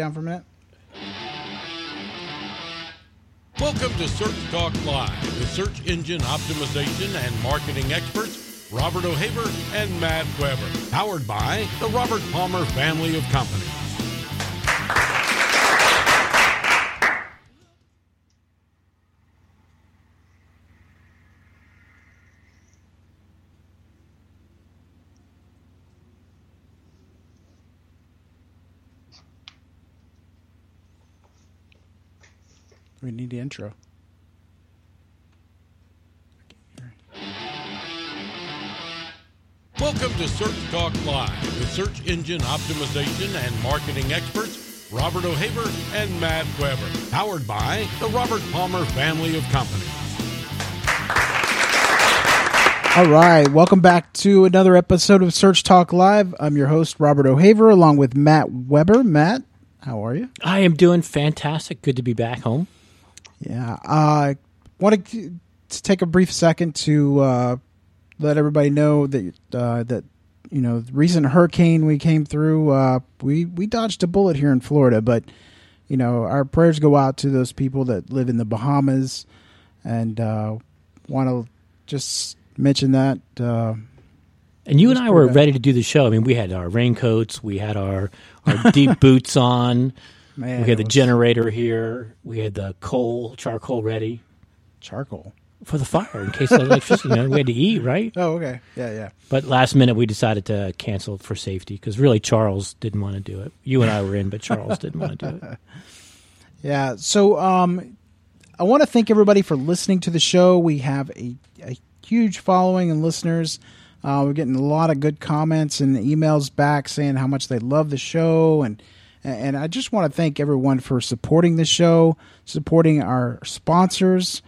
down for a minute? Welcome to Search Talk Live with search engine optimization and marketing experts Robert O'Haver and Matt Weber. Powered by the Robert Palmer family of companies. We need the intro. Welcome to Search Talk Live with search engine optimization and marketing experts Robert O'Haver and Matt Weber. Powered by the Robert Palmer family of companies. All right, welcome back to another episode of Search Talk Live. I'm your host Robert O'Haver, along with Matt Weber. Matt, how are you? I am doing fantastic. Good to be back home. Yeah, I uh, want to take a brief second to uh, let everybody know that uh, that you know the recent hurricane we came through. Uh, we we dodged a bullet here in Florida, but you know our prayers go out to those people that live in the Bahamas, and uh, want to just mention that. Uh, and you and I were bad. ready to do the show. I mean, we had our raincoats, we had our our deep boots on. Man, we had the was... generator here. We had the coal, charcoal ready. Charcoal for the fire in case of electricity. you know, we had to eat, right? Oh, okay. Yeah, yeah. But last minute we decided to cancel for safety because really Charles didn't want to do it. You and I were in, but Charles didn't want to do it. Yeah. So um, I want to thank everybody for listening to the show. We have a, a huge following and listeners. Uh, we're getting a lot of good comments and emails back saying how much they love the show and and I just want to thank everyone for supporting the show, supporting our sponsors.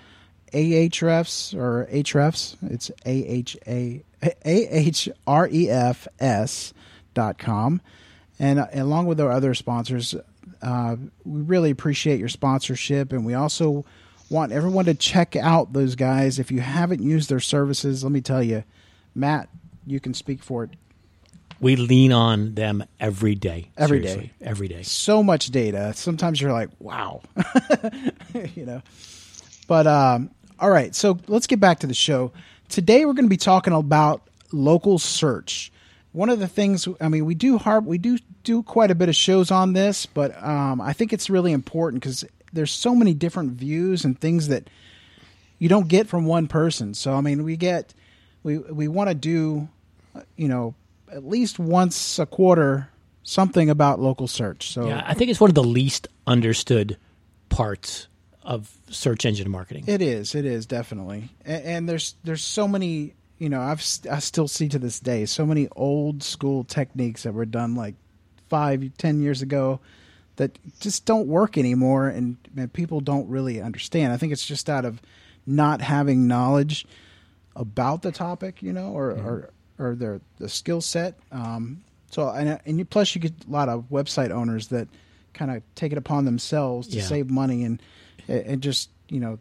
AHREFs or HREFs. It's A H A A H R E F S dot com. And along with our other sponsors, uh, we really appreciate your sponsorship. And we also want everyone to check out those guys. If you haven't used their services, let me tell you, Matt, you can speak for it. We lean on them every day. Every day. Every day. So much data. Sometimes you're like, wow. you know. But um, all right, so let's get back to the show. Today we're going to be talking about local search. One of the things, I mean, we do harp, we do do quite a bit of shows on this, but um, I think it's really important because there's so many different views and things that you don't get from one person. So I mean, we get we we want to do, you know, at least once a quarter something about local search. So yeah, I think it's one of the least understood parts of search engine marketing. It is. It is definitely. And, and, there's there's so many. You know, I've I still see to this day so many old school techniques that were done like five, ten years ago that just don't work anymore, and, and people don't really understand. I think it's just out of not having knowledge about the topic, you know, or mm-hmm. or, or their the skill set. Um, so and and you, plus you get a lot of website owners that kind of take it upon themselves to yeah. save money and and just you know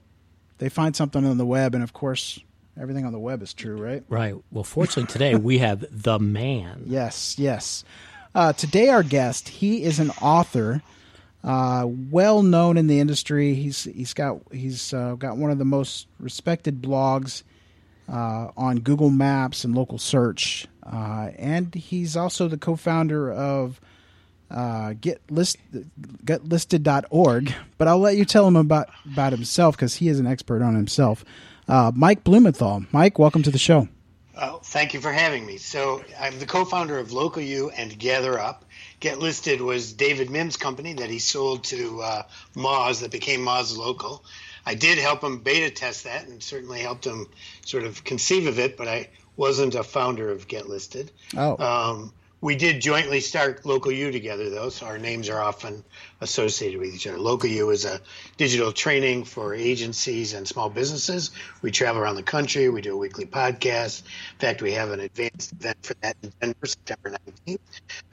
they find something on the web, and of course everything on the web is true, right? Right. Well, fortunately today we have the man. Yes, yes. Uh, today our guest, he is an author, uh, well known in the industry. He's he's got he's uh, got one of the most respected blogs uh, on Google Maps and local search, uh, and he's also the co-founder of uh, get list getlisted.org, but I'll let you tell him about about himself because he is an expert on himself. Uh, Mike Blumenthal. Mike, welcome to the show. Oh, thank you for having me. So I'm the co-founder of Local and Gather Up. Get Listed was David Mihm's company that he sold to uh, Moz that became Moz Local. I did help him beta test that and certainly helped him sort of conceive of it, but I wasn't a founder of Get Listed. Oh. Um, we did jointly start Local U together, though, so our names are often associated with each other. Local U is a digital training for agencies and small businesses. We travel around the country. We do a weekly podcast. In fact, we have an advanced event for that in Denver, September 19th.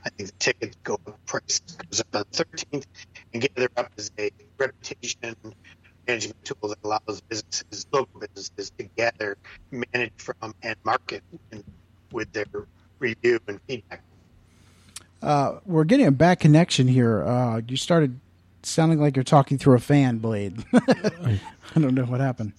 I think the tickets go up, price goes up on the 13th. And Gather Up is a reputation management tool that allows businesses, local businesses, to gather, manage from, and market with their review and feedback Uh, we're getting a bad connection here. Uh, you started sounding like you're talking through a fan blade. I don't know what happened.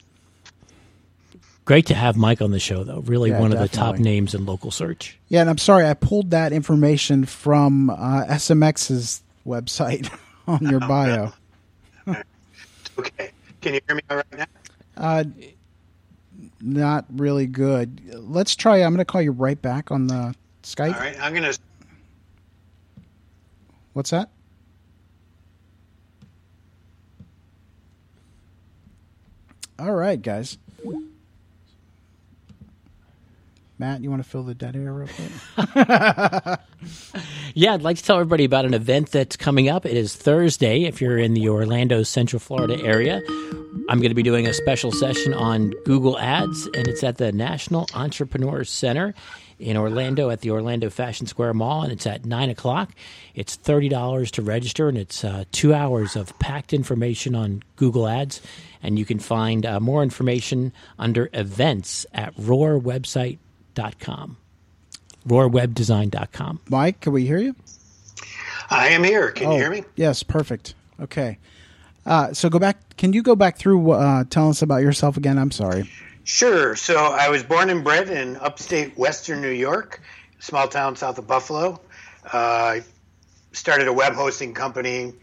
Great to have Mike on the show, though. Really yeah, one definitely. of the top names in local search. Yeah, and I'm sorry, I pulled that information from uh, SMX's website on your bio. okay. Can you hear me all right now? Uh, not really good. Let's try. I'm going to call you right back on the Skype. All right. I'm going to. What's that? All right, guys. Matt, you want to fill the dead air real quick? yeah, I'd like to tell everybody about an event that's coming up. It is Thursday if you're in the Orlando, Central Florida area. I'm going to be doing a special session on Google Ads, and it's at the National Entrepreneur Center in Orlando at the Orlando Fashion Square Mall, and it's at 9 o'clock. It's $30 to register, and it's uh, two hours of packed information on Google Ads. And you can find uh, more information under events at roarwebsite.com roarwebdesign.com. Roarwebdesign.com. Mike, can we hear you? I am here. Can oh, you hear me? Yes, perfect. Okay. Uh, so go back. Can you go back through? Uh, tell us about yourself again. I'm sorry. Sure. So I was born and bred in upstate Western New York, small town south of Buffalo. Uh, started a web hosting company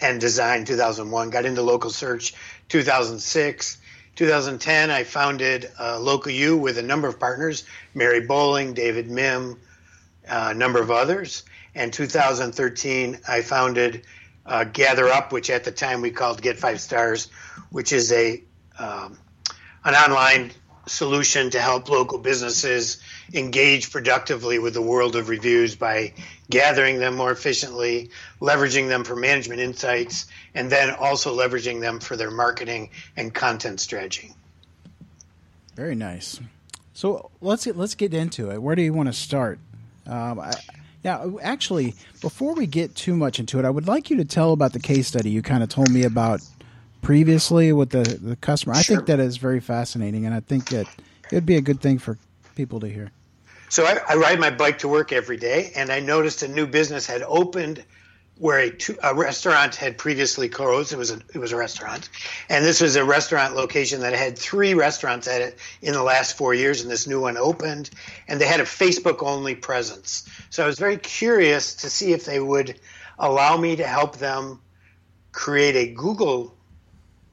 and design 2001. Got into local search 2006. 2010, I founded uh, Local U with a number of partners, Mary Bowling, David Mihm, uh, a number of others. And 2013, I founded uh, Gather Up, which at the time we called Get Five Stars, which is a um, an online solution to help local businesses engage productively with the world of reviews by gathering them more efficiently, leveraging them for management insights, and then also leveraging them for their marketing and content strategy. Very nice. So let's get, let's get into it. Where do you want to start? Um, I, now, actually, before we get too much into it, I would like you to tell about the case study you kind of told me about previously with the, the customer. I think that is very fascinating, and I think that it would be a good thing for people to hear. So I, I, ride my bike to work every day, and I noticed a new business had opened where a, two, a restaurant had previously closed. It was a it was a restaurant, and this was a restaurant location that had three restaurants at it in the last four years, and this new one opened, and they had a Facebook only presence. So I was very curious to see if they would allow me to help them create a Google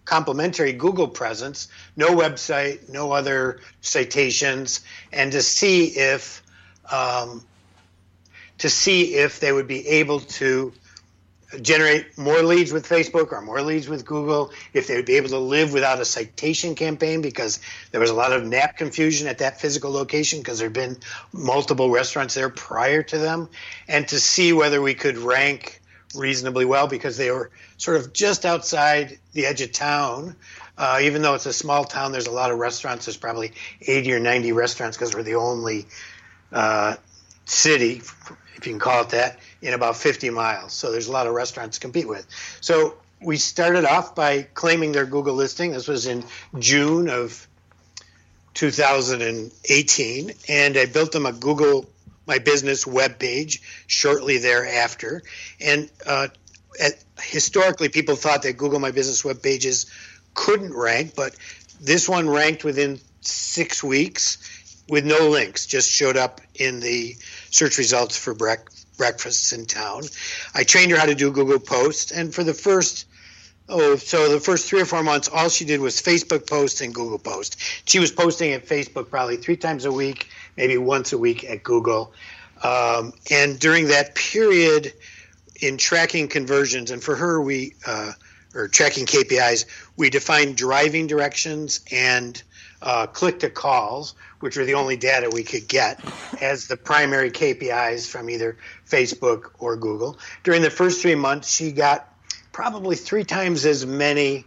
complimentary Google presence, no website, no other citations, and to see if um, to see if they would be able to generate more leads with Facebook or more leads with Google, if they would be able to live without a citation campaign because there was a lot of NAP confusion at that physical location because there had been multiple restaurants there prior to them, and to see whether we could rank reasonably well because they were sort of just outside the edge of town. Uh, even though it's a small town, there's a lot of restaurants. There's probably 80 or 90 restaurants because we're the only uh, city, if you can call it that, in about 50 miles. So there's a lot of restaurants to compete with. So we started off by claiming their Google listing. This was in June of 2018, and I built them a Google my business web page shortly thereafter. And uh, at, historically, people thought that Google My Business web pages couldn't rank, but this one ranked within six weeks with no links, just showed up in the search results for brec- breakfasts in town. I trained her how to do Google Posts, and for the first oh, so the first three or four months, all she did was Facebook posts and Google posts. She was posting at Facebook probably three times a week maybe once a week at Google. Um, and during that period, in tracking conversions, and for her, we uh, or tracking KPIs, we defined driving directions and uh, click to calls, which were the only data we could get as the primary KPIs from either Facebook or Google. During the first three months, she got probably three times as many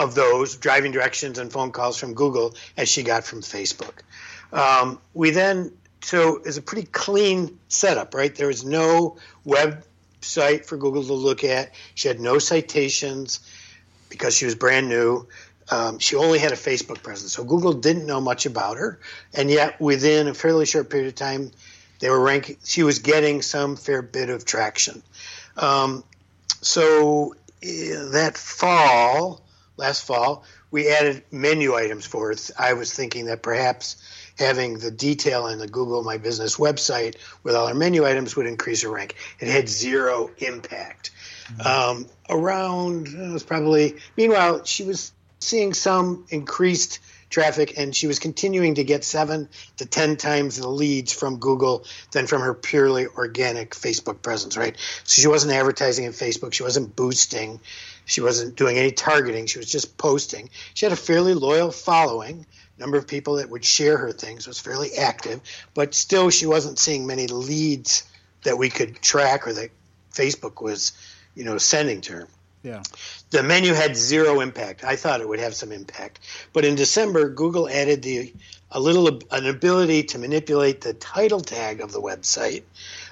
of those driving directions and phone calls from Google as she got from Facebook. Um, we then so it's a pretty clean setup, right? There was no website for Google to look at. She had no citations because she was brand new. Um, she only had a Facebook presence, so Google didn't know much about her. And yet, within a fairly short period of time, they were ranking. She was getting some fair bit of traction. Um, so uh, that fall, last fall, we added menu items for it. I was thinking that perhaps having the detail in the Google My Business website with all our menu items would increase her rank. It had zero impact. Mm-hmm. Um, around, it was probably, meanwhile, she was seeing some increased traffic and she was continuing to get seven to ten times the leads from Google than from her purely organic Facebook presence, right? So she wasn't advertising in Facebook, she wasn't boosting, she wasn't doing any targeting, she was just posting. She had a fairly loyal following. Number of people that would share her things was fairly active, but still she wasn't seeing many leads that we could track or that Facebook was, you know, sending to her. Yeah. The menu had zero impact. I thought it would have some impact, but in December, Google added the a little an ability to manipulate the title tag of the website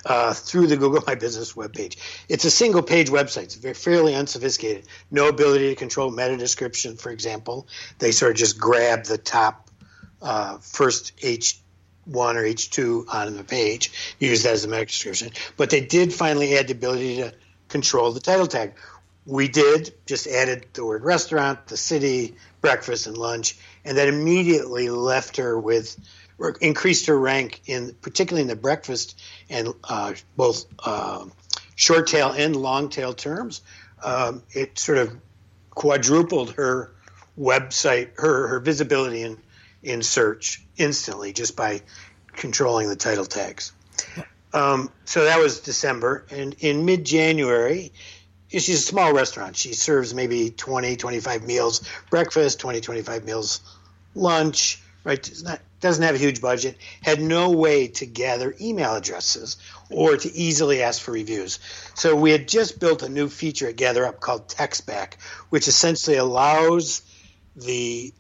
uh, through the Google My Business webpage. It's a single page website. It's very, fairly unsophisticated. No ability to control meta description, for example. They sort of just grab the top uh, first H one or H2 on the page, use that as a meta description. But they did finally add the ability to control the title tag, we did just added the word restaurant, the city, breakfast, and lunch, and that immediately left her with or increased her rank in particularly in the breakfast and uh, both uh, short tail and long tail terms. Um, it sort of quadrupled her website, her her visibility in in search instantly just by controlling the title tags. Um, so that was December, and in mid January, she's a small restaurant. She serves maybe 20, 25 meals breakfast, 20, 25 meals lunch, right? Not, doesn't have a huge budget, had no way to gather email addresses or to easily ask for reviews. So we had just built a new feature at GatherUp called TextBack, which essentially allows the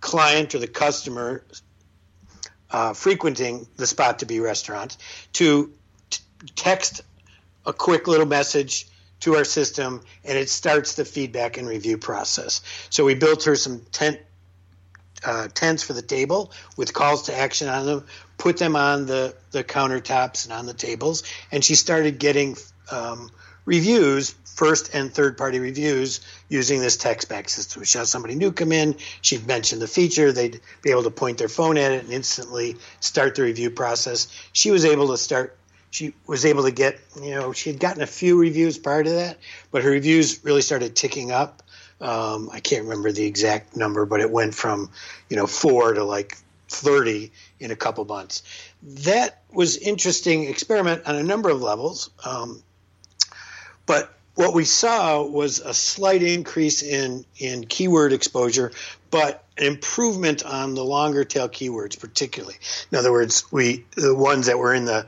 client or the customer uh, frequenting the spot to be restaurant to t- text a quick little message to our system and it starts the feedback and review process. So we built her some tent uh, tents for the table with calls to action on them, put them on the, the countertops and on the tables, and she started getting um, reviews, first and third party reviews, using this text back system. She had somebody new come in, she'd mention the feature, they'd be able to point their phone at it and instantly start the review process. She was able to start she was able to get, you know, she had gotten a few reviews prior to that, but her reviews really started ticking up. Um, I can't remember the exact number, but it went from, you know, four to like 30 in a couple months. That was interesting experiment on a number of levels. Um, but what we saw was a slight increase in, in keyword exposure, but improvement on the longer tail keywords, particularly. In other words, we the ones that were in the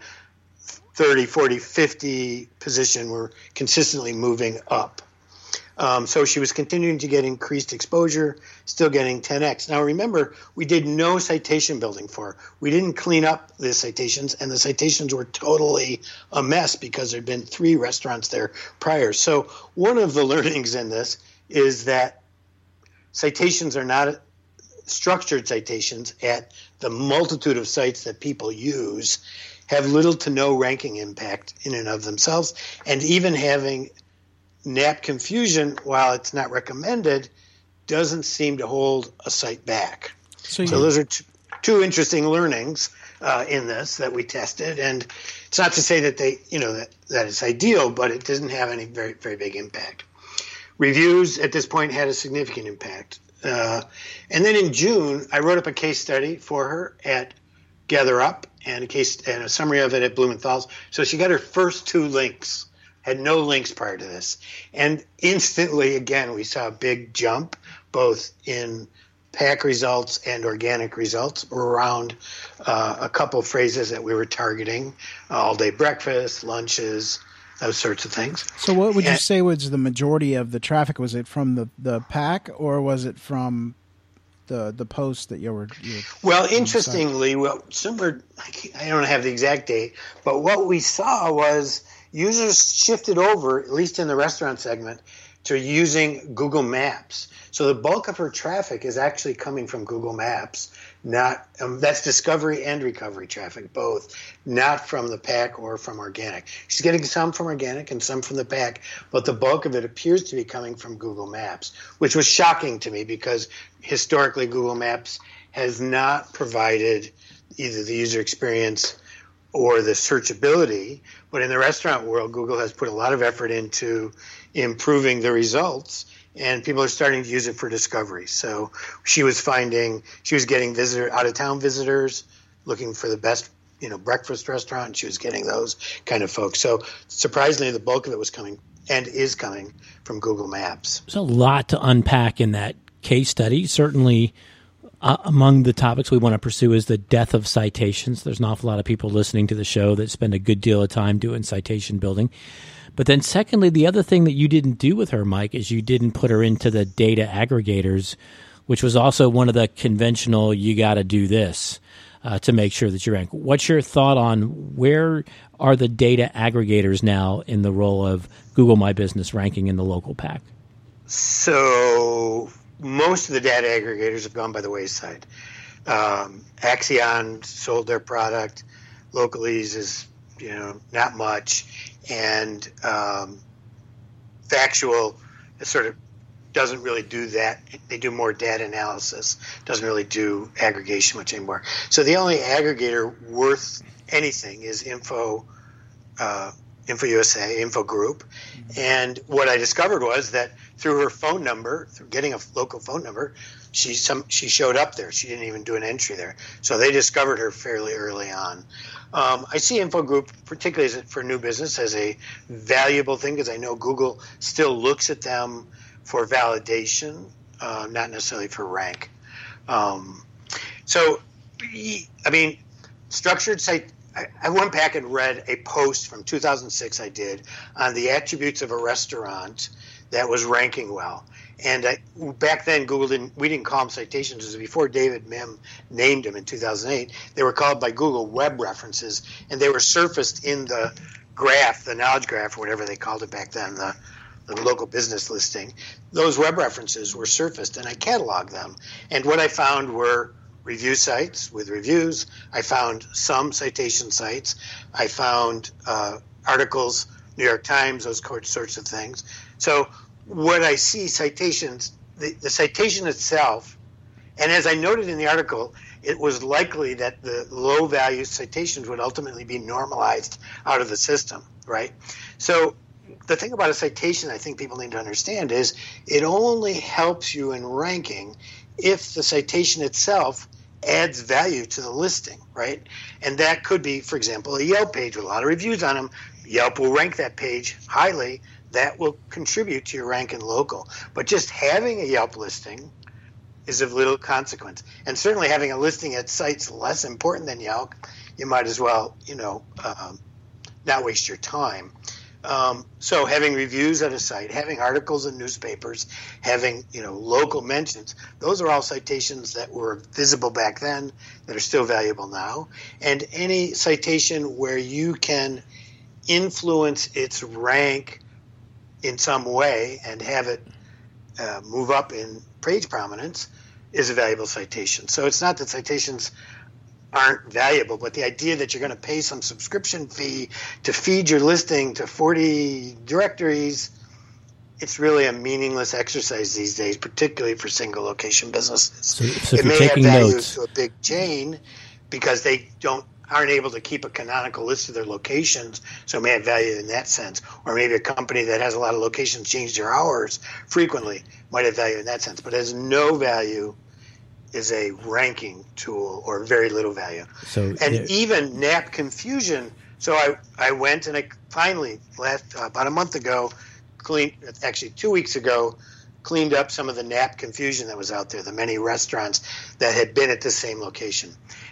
30, 40, 50 position were consistently moving up. Um, so she was continuing to get increased exposure, still getting 10x. Now remember, we did no citation building for her. We didn't clean up the citations, and the citations were totally a mess because there'd been three restaurants there prior. So one of the learnings in this is that citations are not structured citations at the multitude of sites that people use have little to no ranking impact in and of themselves. And even having NAP confusion, while it's not recommended, doesn't seem to hold a site back. So, so those are t- two interesting learnings uh, in this that we tested. And it's not to say that they, you know, that, that it's ideal, but it doesn't have any very, very big impact. Reviews at this point had a significant impact. Uh, and then in June, I wrote up a case study for her at GatherUp and a case and a summary of it at Blumenthal's. So she got her first two links. Had no links prior to this, and instantly again we saw a big jump both in pack results and organic results around uh, a couple phrases that we were targeting: all day breakfast, lunches, those sorts of things. So, what would and, you say was the majority of the traffic? Was it from the the pack, or was it from the the post that you were. You were well, interestingly, well, similar. I don't have the exact date, but what we saw was users shifted over, at least in the restaurant segment, to using Google Maps. So the bulk of her traffic is actually coming from Google Maps, not um, that's discovery and recovery traffic, both, not from the pack or from organic. She's getting some from organic and some from the pack, but the bulk of it appears to be coming from Google Maps, which was shocking to me because historically Google Maps has not provided either the user experience or the searchability. But in the restaurant world, Google has put a lot of effort into improving the results, and people are starting to use it for discovery. So she was finding she was getting visitor out of town visitors looking for the best you know breakfast restaurant. She was getting those kind of folks. So surprisingly, the bulk of it was coming and is coming from Google Maps. There's a lot to unpack in that case study. Certainly uh, among the topics we want to pursue is the death of citations. There's an awful lot of people listening to the show that spend a good deal of time doing citation building. But then, secondly, the other thing that you didn't do with her, Mike, is you didn't put her into the data aggregators, which was also one of the conventional, you got to do this uh, to make sure that you rank. What's your thought on where are the data aggregators now in the role of Google My Business ranking in the local pack? So, most of the data aggregators have gone by the wayside. Um, Acxiom sold their product. Localeze is, you know, not much, and um, Factual sort of doesn't really do that. They do more data analysis. Doesn't really do aggregation much anymore. So the only aggregator worth anything is Info. Uh, Info USA, Info Group. And what I discovered was that through her phone number, through getting a local phone number, she some she showed up there. She didn't even do an entry there. So they discovered her fairly early on. Um, I see Info Group, particularly for new business, as a valuable thing because I know Google still looks at them for validation, uh, not necessarily for rank. Um, so, I mean, structured site I, went back and read a post from 2006 I did on the attributes of a restaurant that was ranking well. And back then, Google didn't. We didn't call them citations. It was before David Mihm named them in 2008. They were called by Google Web References, and they were surfaced in the graph, the knowledge graph, or whatever they called it back then, the, the local business listing. Those web references were surfaced, and I cataloged them. And what I found were review sites with reviews. I found some citation sites. I found uh, articles, New York Times, those sorts of things. So what I see citations, the, the citation itself, and as I noted in the article, it was likely that the low value citations would ultimately be normalized out of the system, right? So the thing about a citation I think people need to understand is it only helps you in ranking if the citation itself adds value to the listing, right? And that could be, for example, a Yelp page with a lot of reviews on them. Yelp will rank that page highly. That will contribute to your rank in local. But just having a Yelp listing is of little consequence. And certainly having a listing at sites less important than Yelp, you might as well, you know, um, not waste your time. Um, so having reviews at a site, having articles in newspapers, having you know local mentions, those are all citations that were visible back then that are still valuable now. And any citation where you can influence its rank in some way and have it uh, move up in page prominence is a valuable citation. So it's not that citations aren't valuable. But the idea that you're going to pay some subscription fee to feed your listing to 40 directories, it's really a meaningless exercise these days, particularly for single location businesses. So, so it may have value notes. to a big chain because they don't aren't able to keep a canonical list of their locations, so may have value in that sense. Or maybe a company that has a lot of locations change their hours frequently might have value in that sense, but has no value is a ranking tool or very little value. So and yeah. even NAP confusion. So I, I went and I finally last uh, about a month ago, cleaned actually two weeks ago, cleaned up some of the NAP confusion that was out there, the many restaurants that had been at the same location.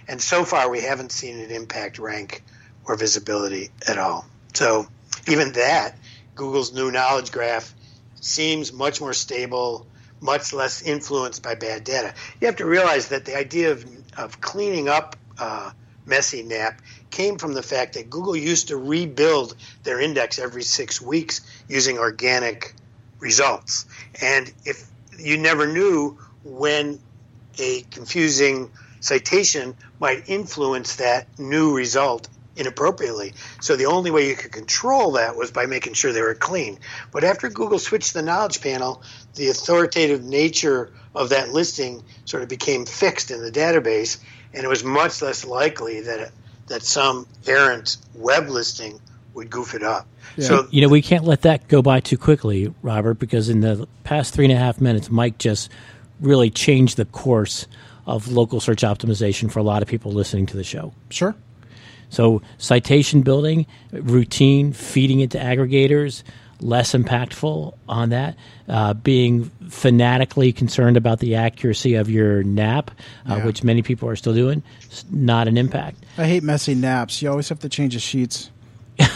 And so far, we haven't seen it impact rank or visibility at all. So even that, Google's new knowledge graph seems much more stable much less influenced by bad data. You have to realize that the idea of, of cleaning up uh, messy NAP came from the fact that Google used to rebuild their index every six weeks using organic results. And if you never knew when a confusing citation might influence that new result inappropriately. So the only way you could control that was by making sure they were clean. But after Google switched the knowledge panel, the authoritative nature of that listing sort of became fixed in the database, and it was much less likely that that some errant web listing would goof it up. Yeah. So you know we can't let that go by too quickly, Robert, because in the past three and a half minutes, Mike just really changed the course of local search optimization for a lot of people listening to the show. Sure. So citation building, routine, feeding it to aggregators, less impactful on that. Uh, being fanatically concerned about the accuracy of your NAP, uh, yeah. which many people are still doing, not an impact. I hate messy naps. You always have to change the sheets. I'm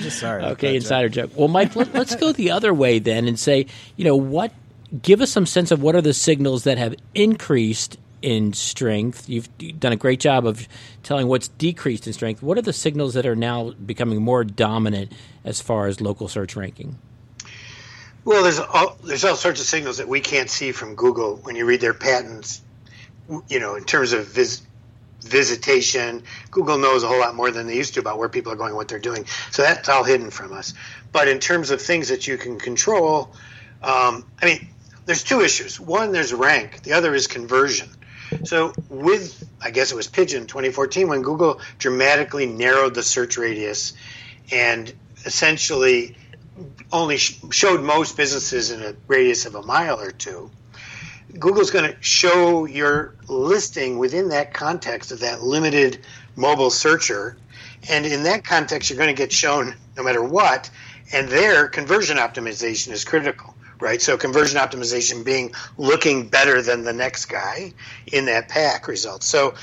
just sorry. Okay, insider joke. Well, Mike, let, us go the other way then and say, you know, what? Give us some sense of what are the signals that have increased in strength. You've done a great job of telling what's decreased in strength. What are the signals that are now becoming more dominant as far as local search ranking? Well, there's all, there's all sorts of signals that we can't see from Google when you read their patents. You know, in terms of vis, visitation, Google knows a whole lot more than they used to about where people are going, what they're doing. So that's all hidden from us. But in terms of things that you can control, um, I mean, there's two issues. One, there's rank. The other is conversion. So with I guess it was Pigeon 2014 when Google dramatically narrowed the search radius and essentially only sh- showed most businesses in a radius of a mile or two. Google's going to show your listing within that context of that limited mobile searcher. And in that context, you're going to get shown no matter what. And there, conversion optimization is critical right? So conversion optimization being looking better than the next guy in that pack results. So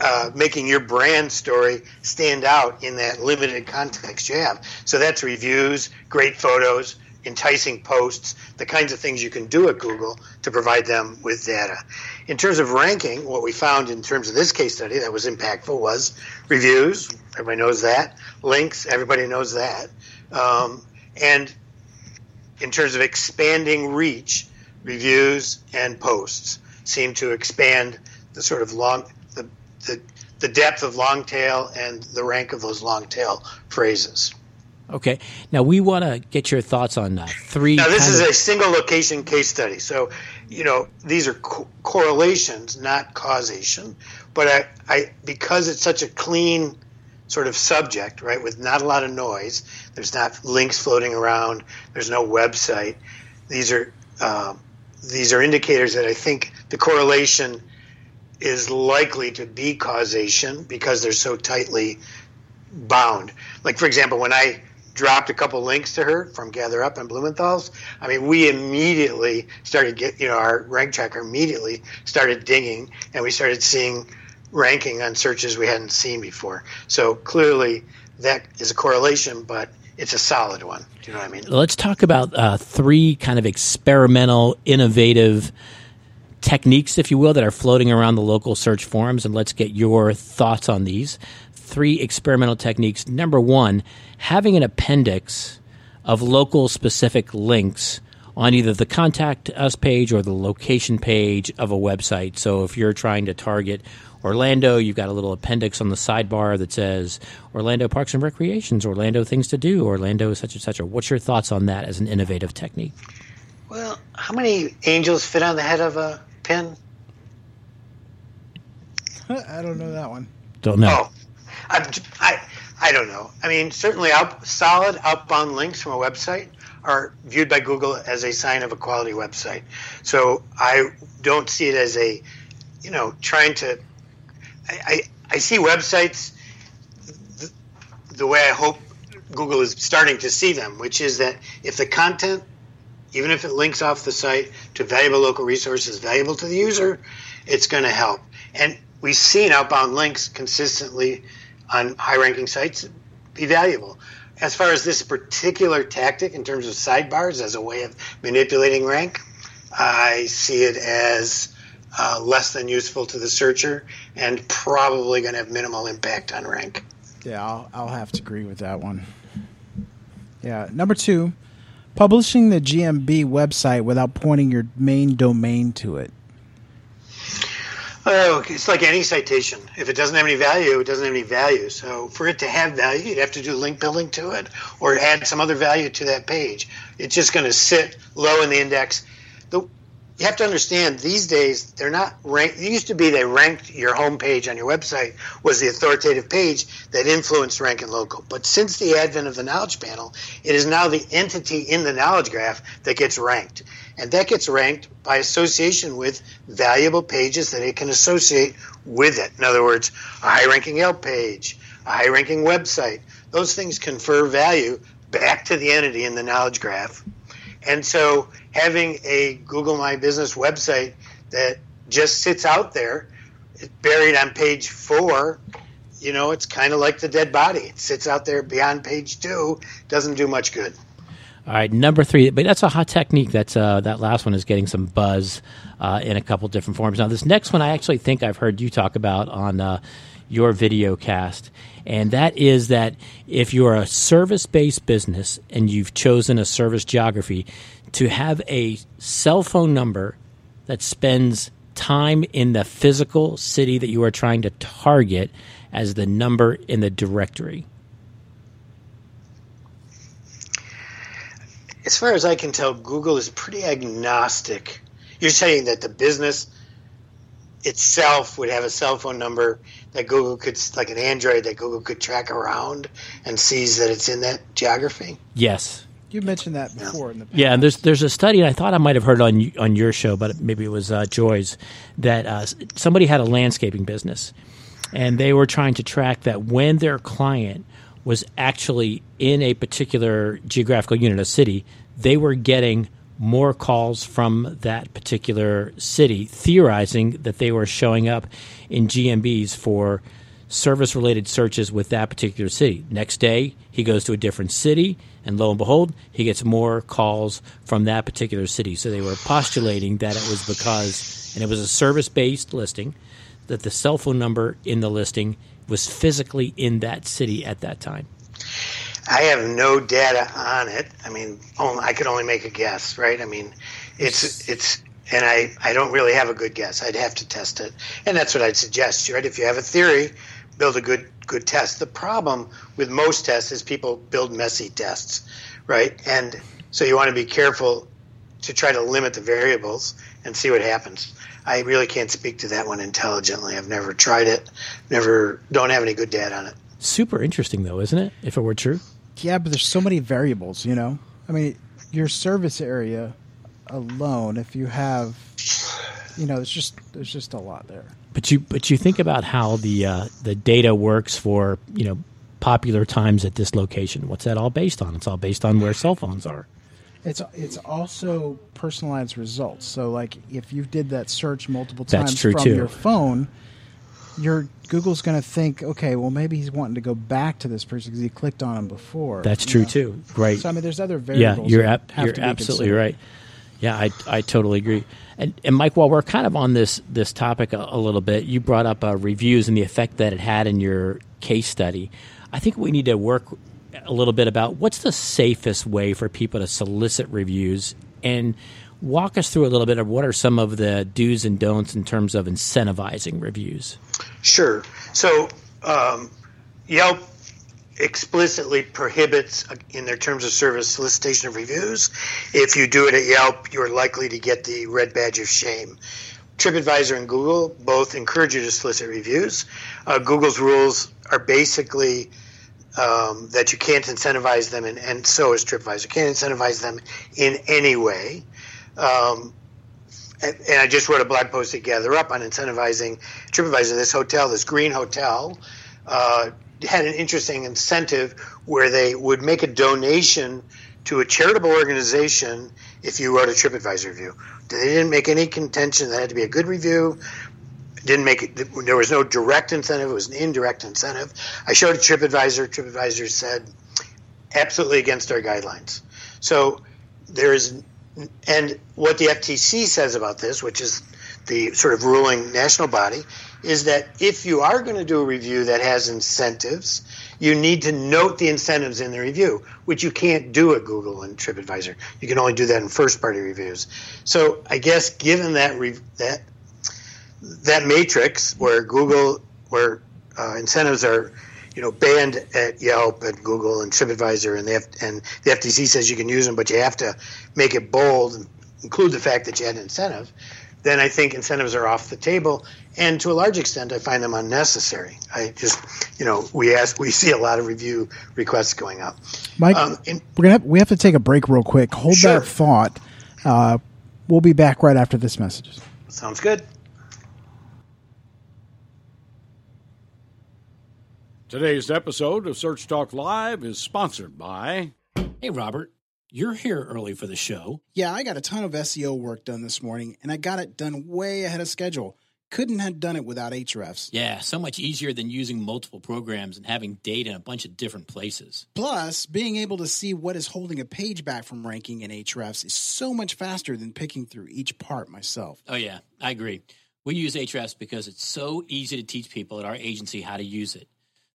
uh, making your brand story stand out in that limited context you have. So that's reviews, great photos, enticing posts, the kinds of things you can do at Google to provide them with data. In terms of ranking, what we found in terms of this case study that was impactful was reviews. Everybody knows that. Links. Everybody knows that. Um, and in terms of expanding reach, reviews and posts seem to expand the sort of long the the, the depth of long tail and the rank of those long tail phrases. Okay. Now we want to get your thoughts on uh, three. Now this is of- a single location case study, so you know these are co- correlations, not causation. But I, I because it's such a clean sort of subject, right, with not a lot of noise. There's not links floating around. There's no website. These are um, these are indicators that I think the correlation is likely to be causation because they're so tightly bound. Like for example, when I dropped a couple links to her from Gather Up and Blumenthal's, I mean, we immediately started get you know our rank tracker immediately started dinging, and we started seeing ranking on searches we hadn't seen before. So clearly, that is a correlation, but it's a solid one. Do you know what I mean? Let's talk about uh, three kind of experimental, innovative techniques, if you will, that are floating around the local search forums, and let's get your thoughts on these. Three experimental techniques. Number one, having an appendix of local specific links on either the contact us page or the location page of a website. So if you're trying to target Orlando, you've got a little appendix on the sidebar that says Orlando Parks and Recreations, Orlando Things to Do, Orlando such and such. What's your thoughts on that as an innovative technique? Well, how many angels fit on the head of a pin? I don't know that one. Don't know. Oh, I, I, I don't know. I mean, certainly out, solid outbound links from a website are viewed by Google as a sign of a quality website. So I don't see it as a, you know, trying to I, I, see websites the, the way I hope Google is starting to see them, which is that if the content, even if it links off the site to valuable local resources valuable to the user, it's going to help. And we've seen outbound links consistently on high ranking sites be valuable. As far as this particular tactic in terms of sidebars as a way of manipulating rank, I see it as uh, less than useful to the searcher, and probably going to have minimal impact on rank. Yeah, I'll, I'll have to agree with that one. Yeah, number two, publishing the GMB website without pointing your main domain to it? Oh, it's like any citation. If it doesn't have any value, it doesn't have any value. So for it to have value, you'd have to do link building to it or add some other value to that page. It's just going to sit low in the index. The, you have to understand these days they're not ranked. It used to be they ranked your home page on your website was the authoritative page that influenced rank and local. But since the advent of the knowledge panel, it is now the entity in the knowledge graph that gets ranked. And that gets ranked by association with valuable pages that it can associate with it. In other words, a high ranking Yelp page, a high ranking website. Those things confer value back to the entity in the knowledge graph. And so having a Google My Business website that just sits out there, buried on page four, you know, it's kind of like the dead body. It sits out there beyond page two, doesn't do much good. All right, number three, but that's a hot technique. That's uh, that last one is getting some buzz uh, in a couple different forms. Now, this next one, I actually think I've heard you talk about on uh, your video cast, and that is that if you're a service-based business and you've chosen a service geography, to have a cell phone number that spends time in the physical city that you are trying to target as the number in the directory. as far as I can tell, Google is pretty agnostic. You're saying that the business itself would have a cell phone number that Google could, like an Android, that Google could track around and sees that it's in that geography. Yes. You mentioned that before in the past. Yeah, and there's there's a study, and I thought I might have heard on on your show, but maybe it was uh, Joy's, that uh, somebody had a landscaping business, and they were trying to track that when their client was actually in a particular geographical unit, a city, they were getting more calls from that particular city, theorizing that they were showing up in GMBs for service related searches with that particular city. Next day, he goes to a different city, and lo and behold, he gets more calls from that particular city. So they were postulating that it was because, and it was a service based listing, that the cell phone number in the listing was physically in that city at that time? I have no data on it. I mean, I could only make a guess, right? I mean, it's it's and I, I don't really have a good guess. I'd have to test it, and that's what I'd suggest. Right? If you have a theory, build a good good test. The problem with most tests is people build messy tests, right? And so you want to be careful to try to limit the variables and see what happens. I really can't speak to that one intelligently. I've never tried it. Never don't have any good data on it. Super interesting though, isn't it? If it were true. Yeah, but there's so many variables, you know. I mean, your service area alone, if you have you know, it's just there's just a lot there. But you but you think about how the uh, the data works for, you know, popular times at this location. What's that all based on? It's all based on where cell phones are. It's it's also personalized results. So like if you did that search multiple times from too. your phone, your Google's going to think, okay, well maybe he's wanting to go back to this person because he clicked on him before. That's true know? too. Right. So I mean, there's other variables. Yeah, you're ab- you're absolutely right. Yeah, I I totally agree. And, and Mike, while we're kind of on this this topic a, a little bit, you brought up uh, reviews and the effect that it had in your case study. I think we need to work a little bit about what's the safest way for people to solicit reviews and walk us through a little bit of what are some of the do's and don'ts in terms of incentivizing reviews. Sure. So um, Yelp explicitly prohibits in their terms of service solicitation of reviews. If you do it at Yelp, you're likely to get the red badge of shame. TripAdvisor and Google both encourage you to solicit reviews. Uh, Google's rules are basically um, that you can't incentivize them, and, and so is TripAdvisor. Can't incentivize them in any way. Um, and, and, I just wrote a blog post to GatherUp on incentivizing TripAdvisor. This hotel, this green hotel, uh, had an interesting incentive where they would make a donation to a charitable organization if you wrote a TripAdvisor review. They didn't make any contention that had to be a good review, didn't make it. There was no direct incentive; it was an indirect incentive. I showed to TripAdvisor. TripAdvisor said absolutely against our guidelines. So there is, and what the FTC says about this, which is the sort of ruling national body, is that if you are going to do a review that has incentives, you need to note the incentives in the review, which you can't do at Google and TripAdvisor. You can only do that in first party reviews. So I guess given that re- that that matrix where Google where uh, incentives are you know banned at Yelp and Google and TripAdvisor and the F- and the FTC says you can use them, but you have to make it bold and include the fact that you had an incentive. Then I think incentives are off the table, and to a large extent, I find them unnecessary. I just, you know, we ask, we see a lot of review requests going up. Mike, um, in, we're gonna have, we have to take a break real quick. Hold sure. that thought. Uh, we'll be back right after this message. Sounds good. Today's episode of Search Talk Live is sponsored by. Hey, Robert. You're here early for the show. Yeah, I got a ton of SEO work done this morning, and I got it done way ahead of schedule. Couldn't have done it without Ahrefs. Yeah, so much easier than using multiple programs and having data in a bunch of different places. Plus, being able to see what is holding a page back from ranking in Ahrefs is so much faster than picking through each part myself. Oh, yeah, I agree. We use Ahrefs because it's so easy to teach people at our agency how to use it.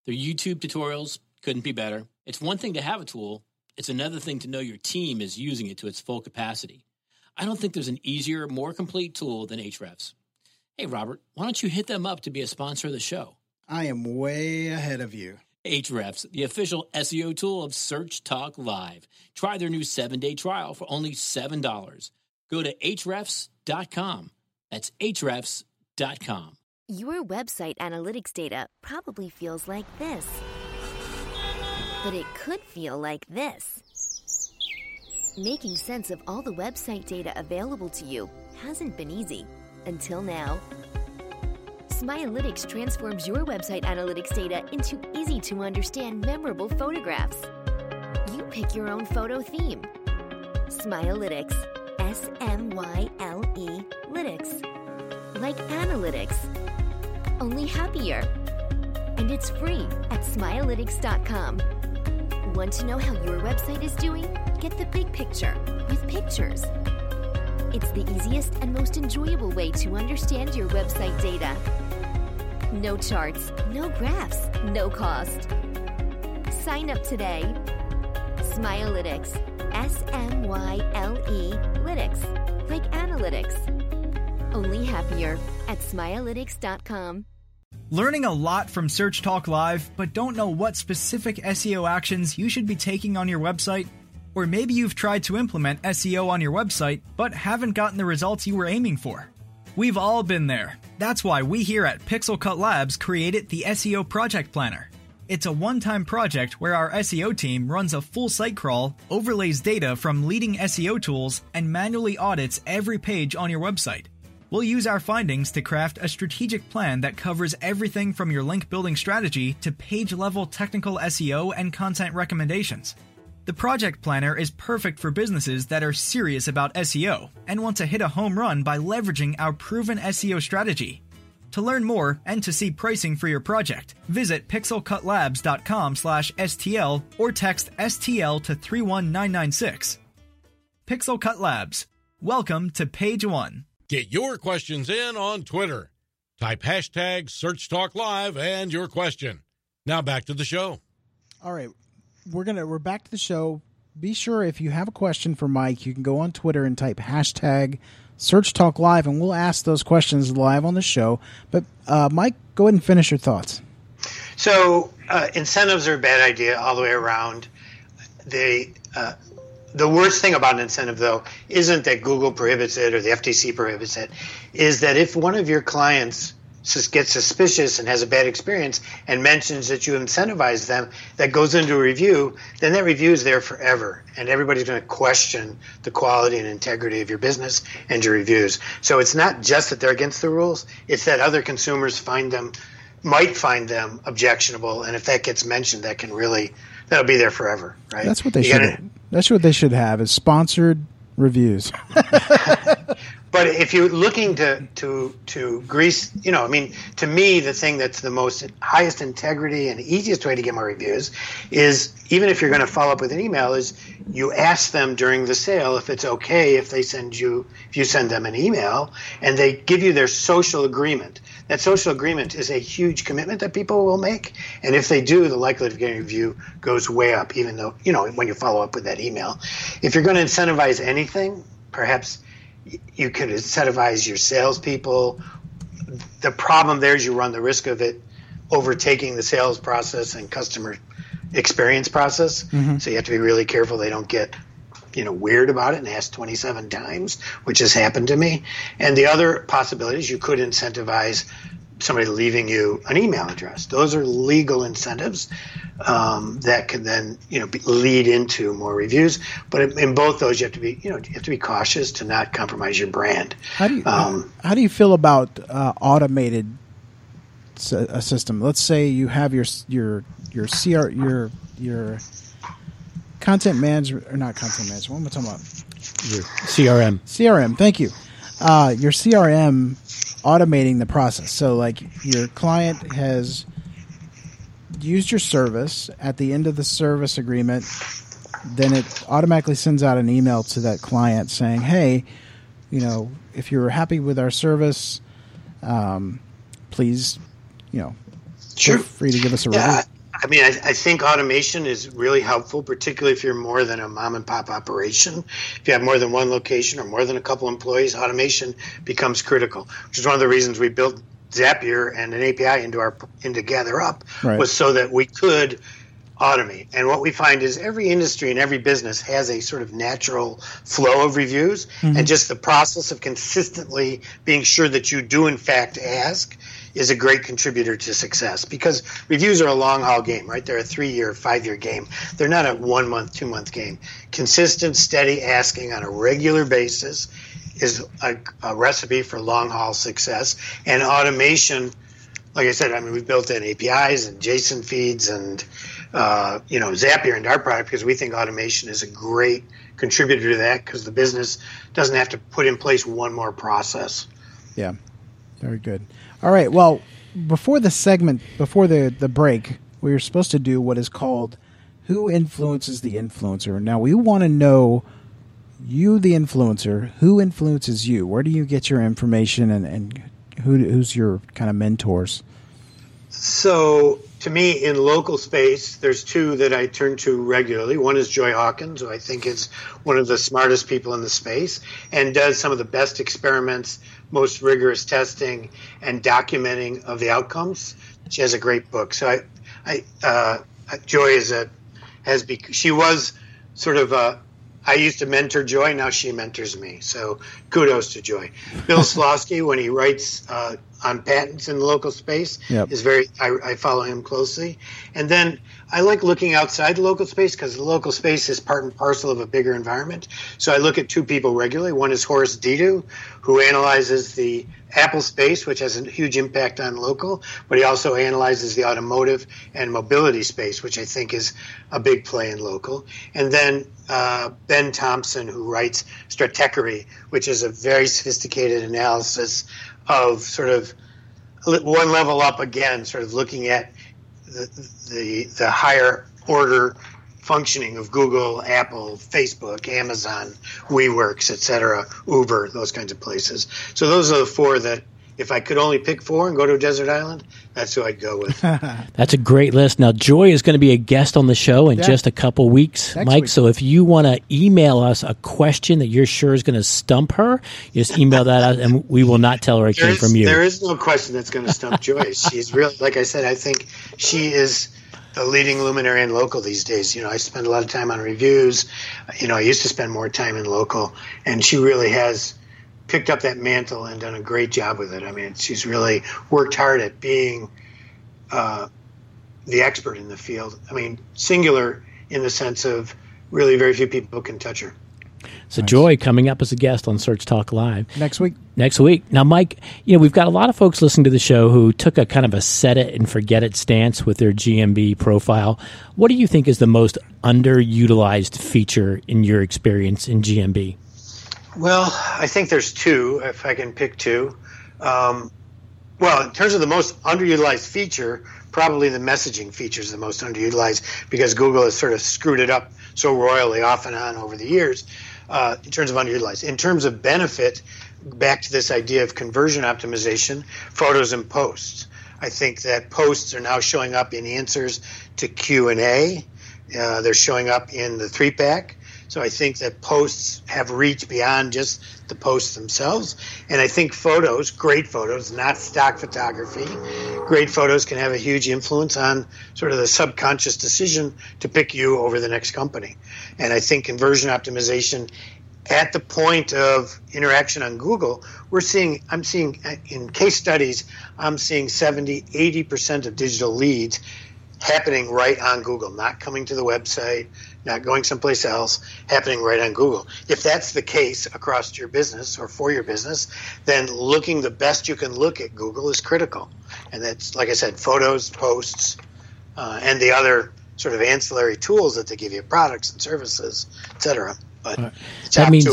Their YouTube tutorials couldn't be better. It's one thing to have a tool, it's another thing to know your team is using it to its full capacity. I don't think there's an easier, more complete tool than Ahrefs. Hey, Robert, why don't you hit them up to be a sponsor of the show? I am way ahead of you. Ahrefs, the official SEO tool of Search Talk Live. Try their new seven day trial for only $7. Go to ahrefs.com. That's ahrefs.com. Your website analytics data probably feels like this but it could feel like this. Making sense of all the website data available to you hasn't been easy until now. Smiolytics transforms your website analytics data into easy to understand memorable photographs. You pick your own photo theme. Smiolytics, S M Y L E Lytics. Like analytics, only happier. And it's free at smiolytics.com. Want to know how your website is doing? Get the big picture with pictures. It's the easiest and most enjoyable way to understand your website data. No charts, no graphs, no cost. Sign up today. Smiolytics. S M Y L E Lytics. Like analytics. Only happier at smiolytics.com. Learning a lot from Search Talk Live, but don't know what specific SEO actions you should be taking on your website? Or maybe you've tried to implement SEO on your website, but haven't gotten the results you were aiming for. We've all been there. That's why we here at Pixel Cut Labs created the SEO Project Planner. It's a one time project where our SEO team runs a full site crawl, overlays data from leading SEO tools, and manually audits every page on your website. We'll use our findings to craft a strategic plan that covers everything from your link building strategy to page level technical SEO and content recommendations. The project planner is perfect for businesses that are serious about SEO and want to hit a home run by leveraging our proven SEO strategy. To learn more and to see pricing for your project, visit pixelcutlabs.com/stl or text STL to 31996. Pixel Cut Labs. Welcome to page 1. Get your questions in on Twitter. Type hashtag Search Talk Live and your question. Now back to the show. All right, we're gonna we're back to the show. Be sure if you have a question for Mike, you can go on Twitter and type hashtag Search Talk Live, and we'll ask those questions live on the show. But uh, Mike, go ahead and finish your thoughts. So uh, incentives are a bad idea all the way around. They uh, the worst thing about an incentive, though, isn't that Google prohibits it or the FTC prohibits it, is that if one of your clients gets suspicious and has a bad experience and mentions that you incentivize them, that goes into a review, then that review is there forever. And everybody's going to question the quality and integrity of your business and your reviews. So it's not just that they're against the rules, it's that other consumers find them, might find them objectionable. And if that gets mentioned, that can really, that'll be there forever, right? That's what they you should. Gotta, that's what they should have is sponsored reviews. but if you're looking to to to grease, you know, I mean, to me, the thing that's the most highest integrity and easiest way to get more reviews is even if you're going to follow up with an email, is you ask them during the sale if it's okay if they send you if you send them an email and they give you their social agreement. That social agreement is a huge commitment that people will make, and if they do, the likelihood of getting a review goes way up. Even though you know when you follow up with that email, if you're going to incentivize anything, perhaps you could incentivize your salespeople. The problem there is you run the risk of it overtaking the sales process and customer experience process. Mm-hmm. So you have to be really careful they don't get you know weird about it and ask 27 times, which has happened to me. And the other possibility is you could incentivize somebody leaving you an email address. Those are legal incentives um, that can then you know be, lead into more reviews. But in, in, both those, you have to be you know you have to be cautious to not compromise your brand. How do you um, how do you feel about uh, automated a system? Let's say you have your your your CR your your content management or not content management. What am I talking about? Your CRM. CRM. Thank you. Uh, your CRM automating the process. So, like, your client has used your service. At the end of the service agreement, then it automatically sends out an email to that client saying, "Hey, you know, if you're happy with our service, um, please, you know, sure. feel free to give us a yeah. review." I mean, I, I, think automation is really helpful, particularly if you're more than a mom and pop operation. If you have more than one location or more than a couple employees, automation becomes critical, which is one of the reasons we built Zapier and an API into our into GatherUp right. was so that we could automate. And what we find is every industry and every business has a sort of natural flow of reviews, mm-hmm. and just the process of consistently being sure that you do in fact ask is a great contributor to success because reviews are a long haul game, right? They're a three year, five year game. They're not a one month, two month game. Consistent, steady asking on a regular basis is a, a recipe for long haul success. And automation, like I said, I mean, we've built in APIs and JSON feeds and, uh, you know, Zapier into our product because we think automation is a great contributor to that because the business doesn't have to put in place one more process. Yeah, very good. All right. Well, before the segment, before the the break, we were supposed to do what is called "Who influences the influencer." Now we want to know you, the influencer, who influences you. Where do you get your information, and and who who's your kind of mentors? So, to me, in local space, there's two that I turn to regularly. One is Joy Hawkins, who I think is one of the smartest people in the space and does some of the best experiments most rigorous testing and documenting of the outcomes. She has a great book. So I, I, uh, Joy is a has be she was sort of a I used to mentor Joy. Now she mentors me. So kudos to Joy. Bill Slawski, when he writes uh, on patents in the local space, yep. is very. I, I, follow him closely. And then I like looking outside the local space because the local space is part and parcel of a bigger environment. So I look at two people regularly. One is Horace Dediu, who analyzes the Apple space, which has a huge impact on local, but he also analyzes the automotive and mobility space, which I think is a big play in local. And then uh, Ben Thompson, who writes Stratechery, which is a very sophisticated analysis of sort of one level up again, sort of looking at the, the, the higher order functioning of Google, Apple, Facebook, Amazon, WeWorks, etc., Uber, those kinds of places. So those are the four that if I could only pick four and go to a desert island, that's who I'd go with. that's a great list. Now, Joy is going to be a guest on the show in yeah. just a couple weeks, Next Mike. Week. So if you want to email us a question that you're sure is going to stump her, just email that out, and we will not tell her it there came is, from you. There is no question that's going to stump Joy. She's really, like I said, I think she is the leading luminary in local these days. You know, I spend a lot of time on reviews. You know, I used to spend more time in local, and she really has picked up that mantle and done a great job with it. I mean, she's really worked hard at being uh, the expert in the field. I mean, singular in the sense of really very few people can touch her. So nice. Joy coming up as a guest on Search Talk Live next week. Next week. Now, Mike, you know we've got a lot of folks listening to the show who took a kind of a set it and forget it stance with their GMB profile. What do you think is the most underutilized feature in your experience in GMB? Well, I think there's two, if I can pick two. Um, well, in terms of the most underutilized feature, probably the messaging feature is the most underutilized because Google has sort of screwed it up so royally off and on over the years uh, in terms of underutilized. In terms of benefit, back to this idea of conversion optimization, photos and posts. I think that posts are now showing up in answers to Q and A. Uh, they're showing up in the three pack. So I think that posts have reach beyond just the posts themselves. And I think photos, great photos, not stock photography, great photos can have a huge influence on sort of the subconscious decision to pick you over the next company. And I think conversion optimization at the point of interaction on Google, we're seeing, I'm seeing in case studies, I'm seeing 70, 80% of digital leads happening right on Google, not coming to the website, not going someplace else, happening right on Google. If that's the case across your business or for your business, then looking the best you can look at Google is critical. And that's, like I said, photos, posts, uh, and the other sort of ancillary tools that they give you, products and services, etc. But right. that means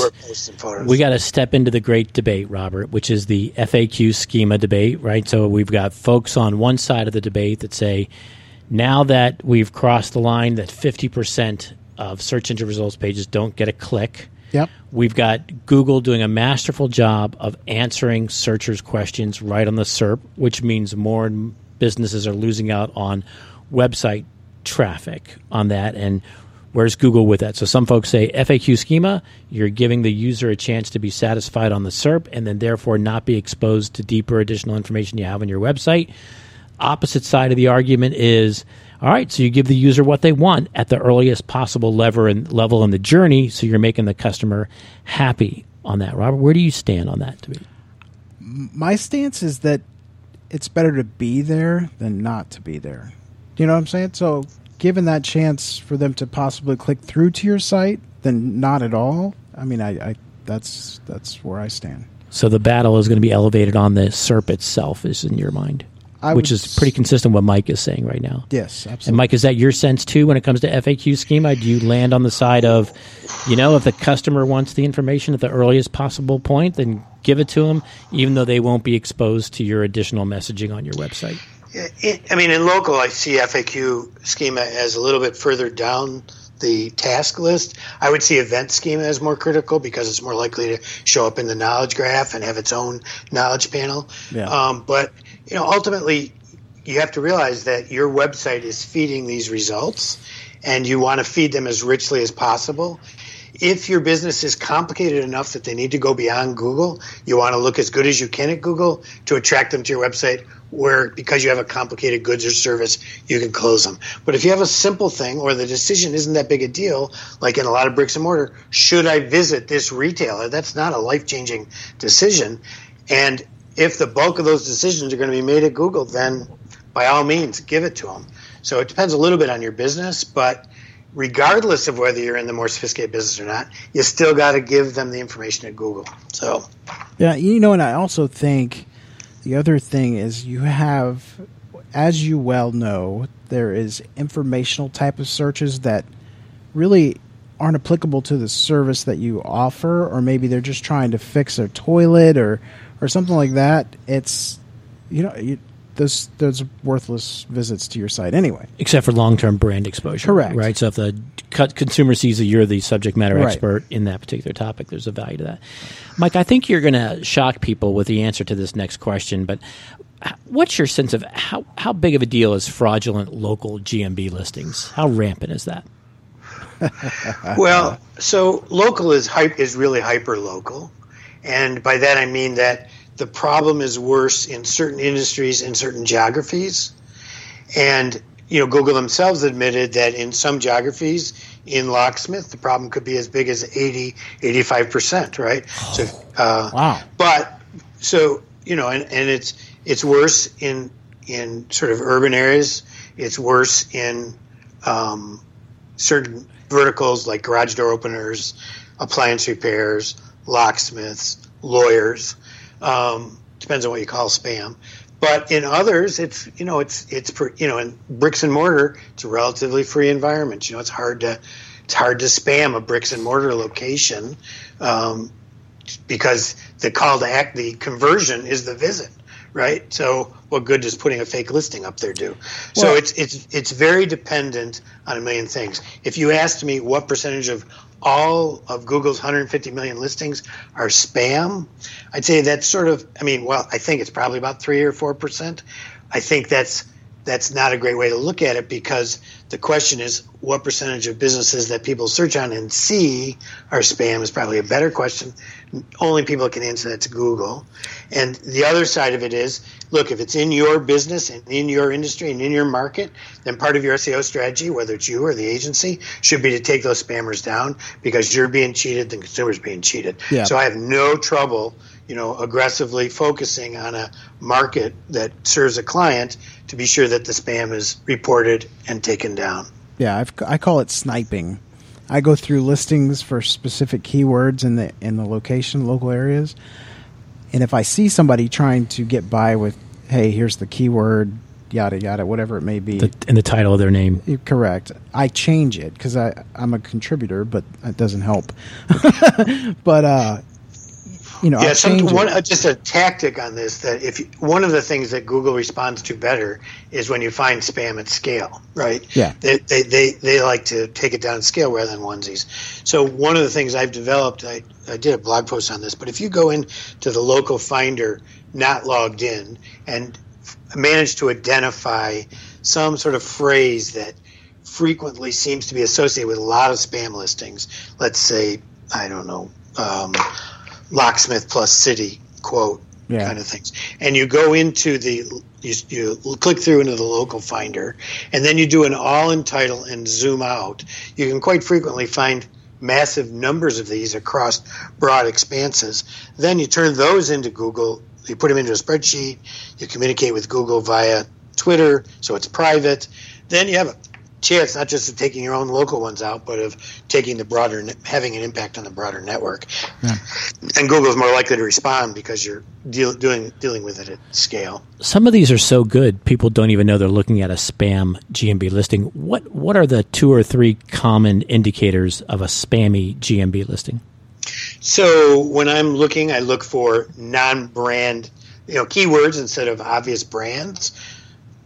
we got to step into the great debate, Robert, which is the FAQ schema debate, right? So we've got folks on one side of the debate that say, now that we've crossed the line that 50% of search engine results pages don't get a click, Yep. We've got Google doing a masterful job of answering searchers' questions right on the SERP, which means more businesses are losing out on website traffic on that. And where's Google with that? So some folks say FAQ schema, you're giving the user a chance to be satisfied on the SERP and then therefore not be exposed to deeper additional information you have on your website opposite side of the argument is all right, so you give the user what they want at the earliest possible lever and level in the journey, so you're making the customer happy on that. Robert, where do you stand on that? To be my stance is that it's better to be there than not to be there. You know what I'm saying? So, given that chance for them to possibly click through to your site, then not at all. I mean, I, I that's that's where I stand. So the battle is going to be elevated on the SERP itself, is in your mind. I which is pretty consistent with what Mike is saying right now. Yes, absolutely. And Mike, is that your sense too when it comes to FAQ schema? Do you land on the side of, you know, if the customer wants the information at the earliest possible point, then give it to them, even though they won't be exposed to your additional messaging on your website? I mean, in local, I see FAQ schema as a little bit further down the task list. I would see event schema as more critical because it's more likely to show up in the knowledge graph and have its own knowledge panel. Yeah. Um, but you know, ultimately, you have to realize that your website is feeding these results, and you want to feed them as richly as possible. If your business is complicated enough that they need to go beyond Google, you want to look as good as you can at Google to attract them to your website where because you have a complicated goods or service, you can close them. But if you have a simple thing or the decision isn't that big a deal, like in a lot of bricks and mortar, should I visit this retailer? That's not a life changing decision. And if the bulk of those decisions are going to be made at Google, then by all means, give it to them. So it depends a little bit on your business, but regardless of whether you're in the more sophisticated business or not, you still got to give them the information at Google. So, yeah, you know, and I also think the other thing is you have, as you well know, there is informational type of searches that really aren't applicable to the service that you offer, or maybe they're just trying to fix their toilet or or something like that, it's you know you, those those worthless visits to your site anyway. Except for long term brand exposure, correct? Right. So if the consumer sees that you're the subject matter right. expert in that particular topic, there's a value to that. Mike, I think you're going to shock people with the answer to this next question, but what's your sense of how how big of a deal is fraudulent local GMB listings? How rampant is that? well, so local is hype is really hyper local. And by that I mean that the problem is worse in certain industries and certain geographies. And you know, Google themselves admitted that in some geographies in locksmith, the problem could be as big as 80, 85%, right? Oh, so, uh, wow. But so, you know, and, and it's, it's worse in, in sort of urban areas. It's worse in um, certain verticals like garage door openers, appliance repairs, locksmiths, lawyers. Um, depends on what you call spam. But in others, it's you know it's it's you know in bricks and mortar, it's a relatively free environment. You know, it's hard to it's hard to spam a bricks and mortar location. Um, because the call to act, the conversion is the visit, right? So what good does putting a fake listing up there do? so Well- it's it's it's very dependent on a million things. If you asked me what percentage of all of Google's 150 million listings are spam, I'd say that's sort of. I mean, well, I think it's probably about three or four percent. I think that's that's not a great way to look at it because the question is what percentage of businesses that people search on and see are spam is probably a better question. Only people that can answer that's Google. And the other side of it is look, if it's in your business and in your industry and in your market, then part of your SEO strategy, whether it's you or the agency, should be to take those spammers down because you're being cheated, the consumer's being cheated. Yeah. So I have no trouble, you know, aggressively focusing on a market that serves a client to be sure that the spam is reported and taken down. Yeah, I've, I call it sniping. I go through listings for specific keywords in the in the location, local areas, and if I see somebody trying to get by with, "Hey, here's the keyword," yada yada, whatever it may be, The, in the title of their name. Correct. I change it because I I'm a contributor, but it doesn't help. but uh, you know, yeah, some, one, uh, just a tactic on this that if you, one of the things that Google responds to better is when you find spam at scale, right? Yeah. They, they, they, they like to take it down at scale rather than onesies. So one of the things I've developed, I, I did a blog post on this, but if you go into the local finder not logged in and manage to identify some sort of phrase that frequently seems to be associated with a lot of spam listings, let's say, I don't know, um, locksmith plus city quote Yeah. kind of things. And you go into the you, you click through into the local finder, and then you do an all in title and zoom out. You can quite frequently find massive numbers of these across broad expanses. Then you turn those into Google. You put them into a spreadsheet. You communicate with Google via Twitter, so it's private. Then you have a chance not just of taking your own local ones out, but of taking the broader, having an impact on the broader network. And Google's more likely to respond because you're deal, doing dealing with it at scale. Some of these are so good, people don't even know they're looking at a spam GMB listing. What what are the two or three common indicators of a spammy GMB listing? So when I'm looking, I look for non-brand, you know, keywords instead of obvious brands.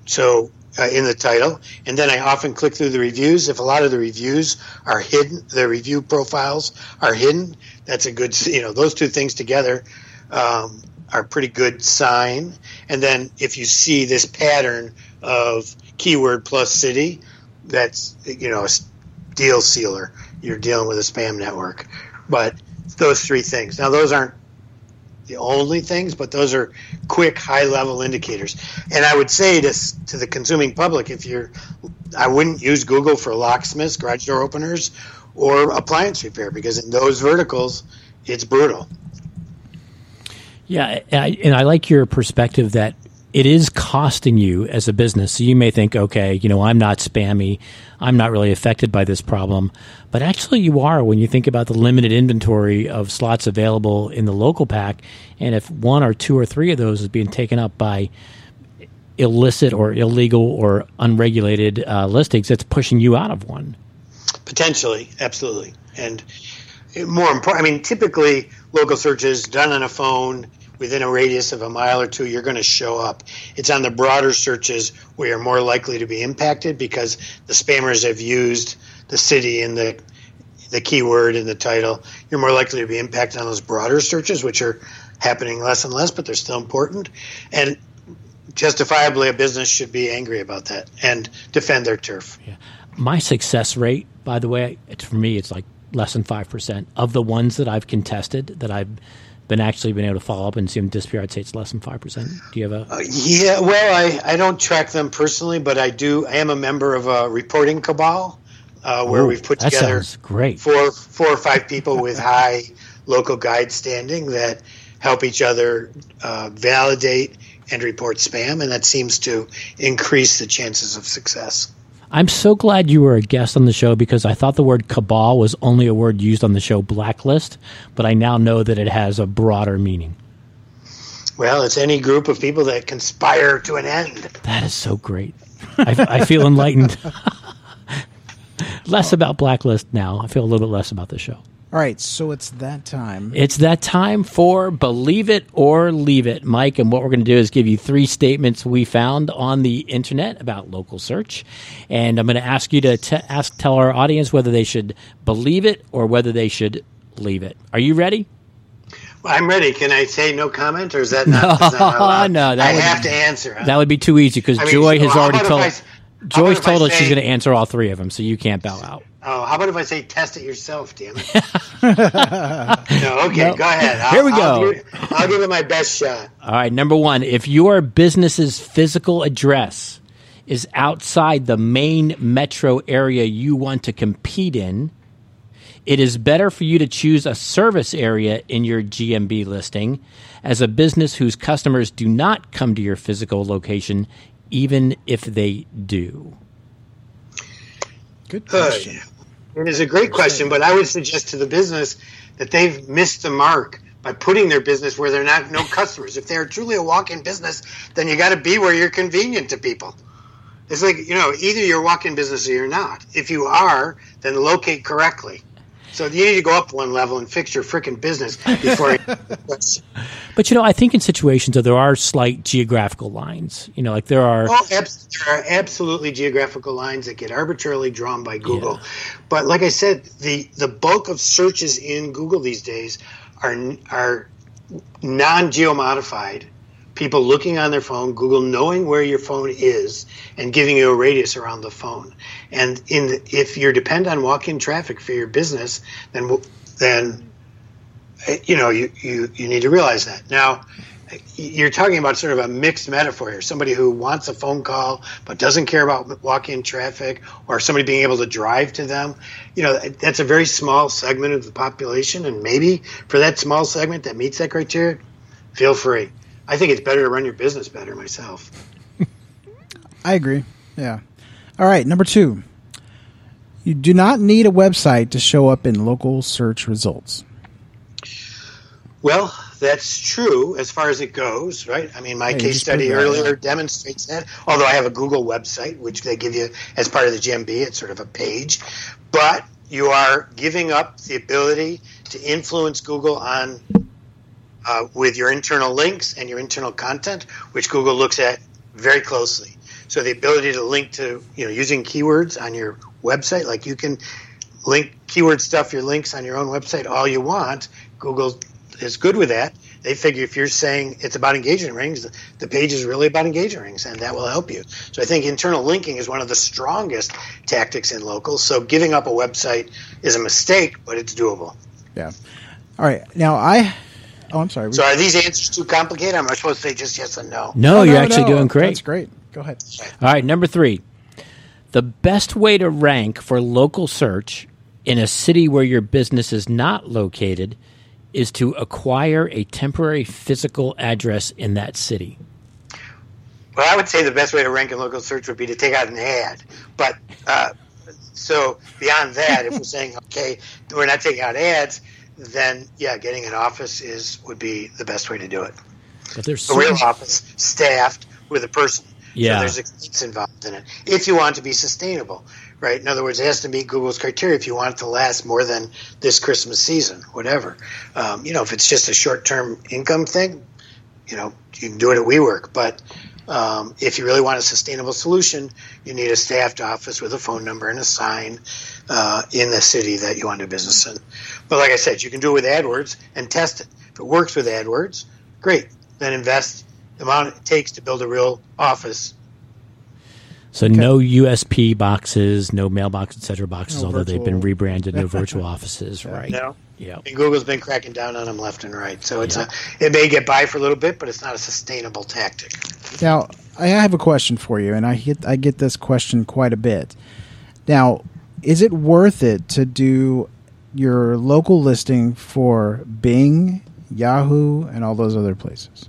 So uh, in the title, and then I often click through the reviews. If a lot of the reviews are hidden, the review profiles are hidden. That's a good, you know, those two things together um, are a pretty good sign. And then if you see this pattern of keyword plus city, that's you know a deal sealer. You're dealing with a spam network. But those three things. Now those aren't the only things, but those are quick, high level indicators. And I would say to, to the consuming public, if you're, I wouldn't use Google for locksmiths, garage door openers, or appliance repair because in those verticals, it's brutal. Yeah, and I, and I like your perspective that it is costing you as a business. So you may think, okay, you know, I'm not spammy, I'm not really affected by this problem, but actually you are when you think about the limited inventory of slots available in the local pack, and if one or two or three of those is being taken up by illicit or illegal or unregulated uh, listings, it's pushing you out of one. Potentially, absolutely. And more important, I mean, typically local searches done on a phone within a radius of a mile or two, you're going to show up. It's on the broader searches where you're more likely to be impacted because the spammers have used the city and the the keyword in the title. You're more likely to be impacted on those broader searches, which are happening less and less, but they're still important. And justifiably, a business should be angry about that and defend their turf. My success rate, by the way, it's, for me, it's like less than five percent of the ones that I've contested that I've been actually been able to follow up and see them disappear. I'd say it's less than five percent. Do you have a? Yeah, well, I, I don't track them personally, but I do. I am a member of a reporting cabal uh, where Ooh, we've put together great. four four or five people with high local guide standing that help each other uh, validate and report spam, and that seems to increase the chances of success. I'm so glad you were a guest on the show because I thought the word cabal was only a word used on the show Blacklist, but I now know that it has a broader meaning. Well, it's any group of people that conspire to an end. That is so great. I, I feel enlightened. less about Blacklist now. I feel a little bit less about the show. All right, so it's that time. It's that time for Believe It or Leave It, Mike. And what we're going to do is give you three statements we found on the internet about local search. And I'm going to ask you to t- ask, tell our audience whether they should believe it or whether they should leave it. Are you ready? Well, I'm ready. Can I say no comment, or is that not? is that not? No, that I would- have to answer. huh? That would be too easy because I mean, Joy has so how already told. I s- how Joy's about if I told us she's going to answer all three of them, so you can't bow out. Oh, how about if I say test it yourself? Damn it. no, okay, go ahead. I'll, Here we I'll go. give- I'll give it my best shot. All right, number one, if your business's physical address is outside the main metro area you want to compete in, it is better for you to choose a service area in your GMB listing as a business whose customers do not come to your physical location, even if they do. Good Uh, question. It is a great question, but I would suggest to the business that they've missed the mark by putting their business where they're not no customers. If they're truly a walk-in business, then you got to be where you're convenient to people. It's like you know, either you're a walk-in business or you're not. If you are, then locate correctly. So you need to go up one level and fix your freaking business before. But you know, I think in situations that there are slight geographical lines, you know, like there are. Oh, abs- there are absolutely geographical lines that get arbitrarily drawn by Google. But like I said, the the bulk of searches in Google these days are are non geomodified. People looking on their phone, Google knowing where your phone is, and giving you a radius around the phone. And in the, if you're depend on walk-in traffic for your business, then then you know you, you you need to realize that. Now you're talking about sort of a mixed metaphor here. Somebody who wants a phone call but doesn't care about walk-in traffic or somebody being able to drive to them you know that's a very small segment of the population. And maybe for that small segment that meets that criteria feel free i think it's better to run your business better myself I agree. Yeah. All right, number two. You do not need a website to show up in local search results. Well, that's true as far as it goes, right? I mean, my you case study earlier demonstrates that. Although I have a Google website, which they give you as part of the GMB, it's sort of a page. But you are giving up the ability to influence Google on uh, with your internal links and your internal content, which Google looks at very closely. So the ability to link to, you know, using keywords on your website, like you can link keyword stuff your links on your own website all you want. Google is good with that. They figure if you're saying it's about engagement rings, the, the page is really about engagement rings, and that will help you. So I think internal linking is one of the strongest tactics in local. So giving up a website is a mistake, but it's doable. Yeah. All right. Now I. Oh, I'm sorry. So are these answers too complicated? Am I supposed to say just yes and no? No, Oh, you're no, actually no, doing great. That's great. Go ahead. All right, number three. The best way to rank for local search in a city where your business is not located is to acquire a temporary physical address in that city. Well, I would say the best way to rank in local search would be to take out an ad. But uh, so beyond that, if we're saying okay, we're not taking out ads, then yeah, getting an office is would be the best way to do it. But there's A real office staffed with a person. Yeah. So there's expense involved in it. If you want to be sustainable, right? In other words, it has to meet Google's criteria if you want it to last more than this Christmas season, whatever. Um, you know, if it's just a short term income thing, you know, you can do it at WeWork. But um, if you really want a sustainable solution, you need a staffed office with a phone number and a sign uh, in the city that you want to do business in. But like I said, you can do it with AdWords and test it. If it works with AdWords, great. Then invest the amount it takes to build a real office. So no USP boxes, no mailbox, etc. boxes, No although they've been rebranded, no virtual offices, right? No. Yeah. And Google's been cracking down on them left and right. So it's a it may get by for a little bit, but it's not a sustainable tactic. Now, I have a question for you, and I get I get this question quite a bit. Now, is it worth it to do your local listing for Bing, Yahoo, and all those other places?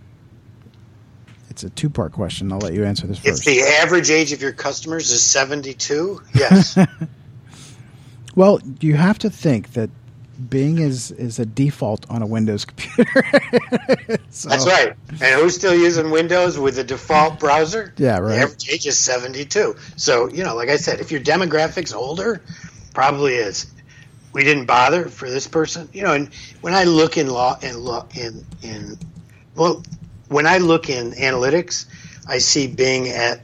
It's a two part question. I'll let you answer this one. If the average age of your customers is 72, yes. well, you have to think that Bing is is a default on a Windows computer. So- That's right. And who's still using Windows with the default browser? Yeah, right. The average age is 72. So, you know, like I said, if your demographic's older, probably is. we didn't bother for this person. You know, and when I look in law and law in in well, when I look in analytics, I see Bing at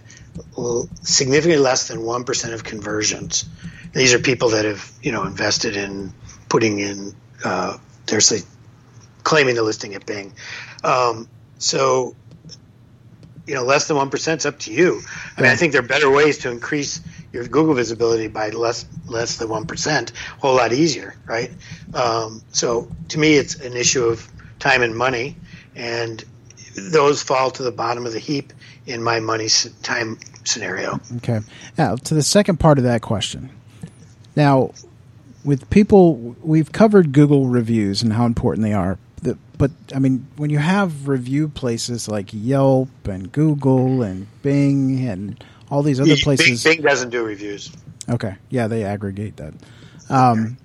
well, significantly less than one percent of conversions. These are people that have you know invested in putting in uh, their say claiming the listing at Bing. Um, so you know, less than one percent is up to you. I mean, I think there are better ways to increase your Google visibility by less less than one percent, a whole lot easier, right? Um, so to me, it's an issue of time and money, and those fall to the bottom of the heap in my money time scenario. Okay. Now to the second part of that question. Now, with people, we've covered Google reviews and how important they are the, but I mean, when you have review places like Yelp and Google and Bing and all these other places, Bing, Bing doesn't do reviews. Okay, yeah, they aggregate that. Um,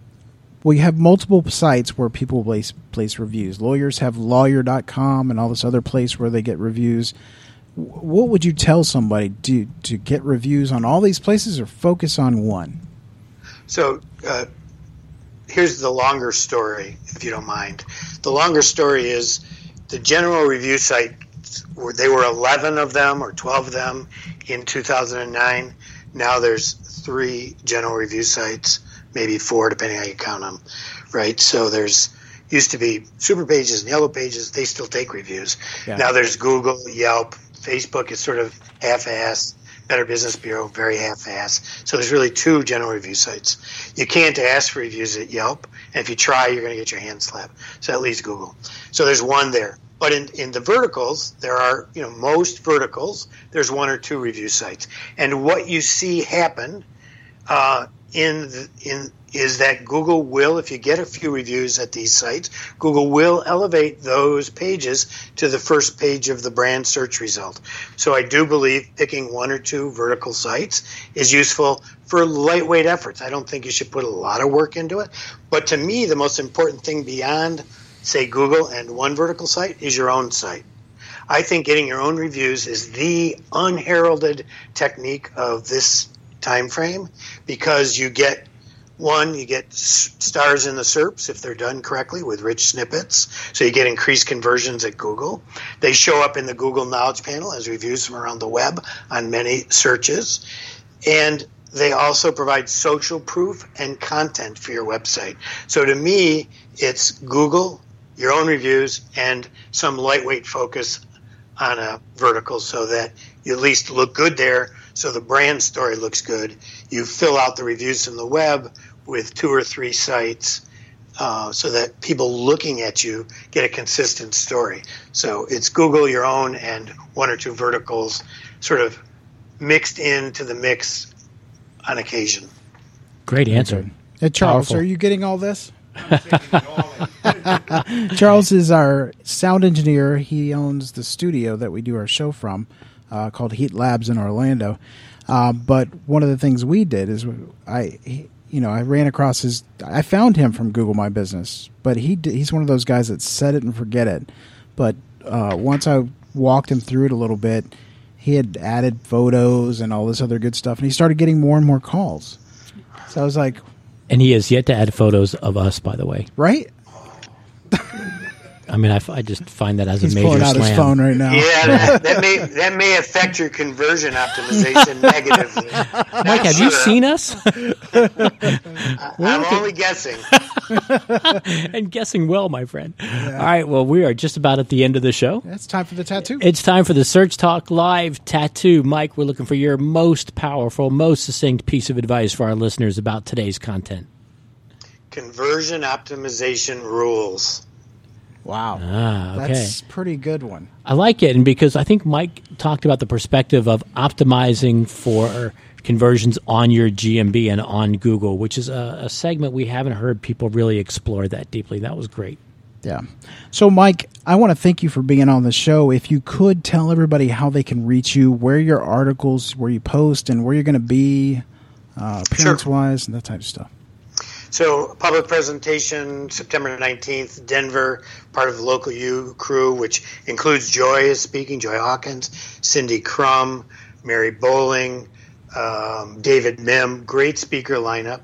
have multiple sites where people place place reviews. Lawyers have lawyer.com and all this other place where they get reviews. What would you tell somebody to to get reviews on all these places or focus on one? So, uh, here's the longer story, if you don't mind. The longer story is the general review site. They were 11 of them or 12 of them in 2009. Now there's three general review sites, maybe four, depending how you count them. Right. So there's used to be super pages and yellow pages. They still take reviews. Yeah. Now there's Google, Yelp, Facebook is sort of half-assed. Better Business Bureau, very half-ass. So there's really two general review sites. You can't ask for reviews at Yelp, and if you try, you're going to get your hand slapped. So at least Google. So there's one there. But in, in the verticals, there are, you know, most verticals, there's one or two review sites. And what you see happen uh, in in is that Google will, if you get a few reviews at these sites, Google will elevate those pages to the first page of the brand search result. So I do believe picking one or two vertical sites is useful for lightweight efforts. I don't think you should put a lot of work into it. But to me, the most important thing beyond, say, Google and one vertical site is your own site. I think getting your own reviews is the unheralded technique of this time frame because you get one, you get stars in the SERPs if they're done correctly with rich snippets. So you get increased conversions at Google. They show up in the Google Knowledge Panel as reviews from around the web on many searches. And they also provide social proof and content for your website. So to me, it's Google, your own reviews, and some lightweight focus on a vertical so that you at least look good there so the brand story looks good. You fill out the reviews from the web with two or three sites uh, so that people looking at you get a consistent story. So it's Google your own and one or two verticals sort of mixed into the mix on occasion. Great answer. Hey, Charles, Powerful. are you getting all this? Charles is our sound engineer. He owns the studio that we do our show from uh, called Heat Labs in Orlando. Uh, but one of the things we did is I, he, you know, I ran across his. I found him from Google My Business, but he he's one of those guys that set it and forget it. But uh, once I walked him through it a little bit, he had added photos and all this other good stuff, and he started getting more and more calls. So I was like, and he has yet to add photos of us, by the way. Right? I mean, I, I just find that as He's a major pulling out slam. his phone right now. Yeah, that, that, may that may affect your conversion optimization negatively. Mike, have you seen us? I'm only guessing. and guessing well, my friend. Yeah. All right, well, we are just about at the end of the show. It's time for the tattoo. It's time for the Search Talk Live tattoo. Mike, we're looking for your most powerful, most succinct piece of advice for our listeners about today's content. Conversion optimization rules. Wow. Ah, okay. That's pretty good one. I like it, and because I think Mike talked about the perspective of optimizing for conversions on your GMB and on Google, which is a, a segment we haven't heard people really explore that deeply. That was great. Yeah. So, Mike, I want to thank you for being on the show. If you could tell everybody how they can reach you, where your articles, where you post, and where you're going to be, uh, appearance sure. wise, and that type of stuff. So, public presentation September 19th, Denver, part of the local U crew, which includes Joy is speaking, Joy Hawkins, Cindy Krum, Mary Bowling, um, David Mihm, great speaker lineup.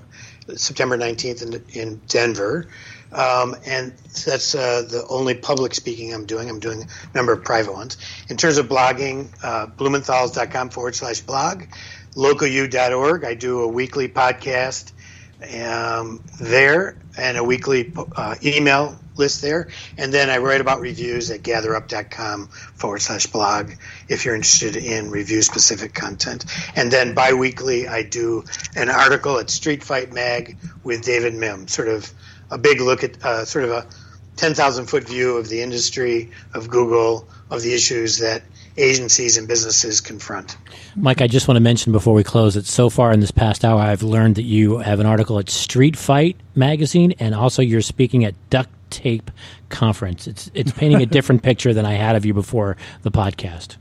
September 19th in, in Denver. Um, and that's uh, the only public speaking I'm doing. I'm doing a number of private ones. In terms of blogging, uh, blumenthals.com forward slash blog, localu.org. I do a weekly podcast um, there and a weekly uh, email list there. And then I write about reviews at gatherup.com forward slash blog if you're interested in review specific content. And then biweekly, I do an article at Street Fight Mag with David Mihm, sort of a big look at uh, sort of a 10,000 foot view of the industry, of Google, of the issues that agencies and businesses confront. Mike, I just want to mention before we close that so far in this past hour, I've learned that you have an article at Street Fight magazine, and also you're speaking at Duct Tape Conference. It's it's painting a different picture than I had of you before the podcast.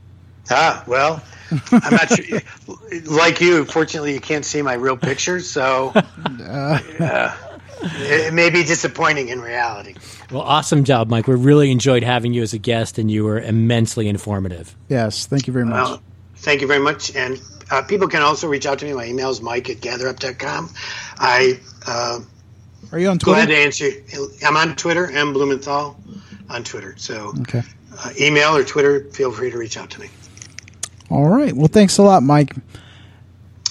Ah, well, I'm not sure. like you, fortunately, you can't see my real picture, so uh, it may be disappointing in reality. Well, awesome job, Mike. We really enjoyed having you as a guest, and you were immensely informative. Yes, thank you very much. Well, thank you very much. And uh, people can also reach out to me. My email is mike at gatherup.com. I uh, are you on Twitter? Glad to answer. I'm on Twitter. M Blumenthal on Twitter. So okay. Uh, email or Twitter. Feel free to reach out to me. All right. Well, thanks a lot, Mike.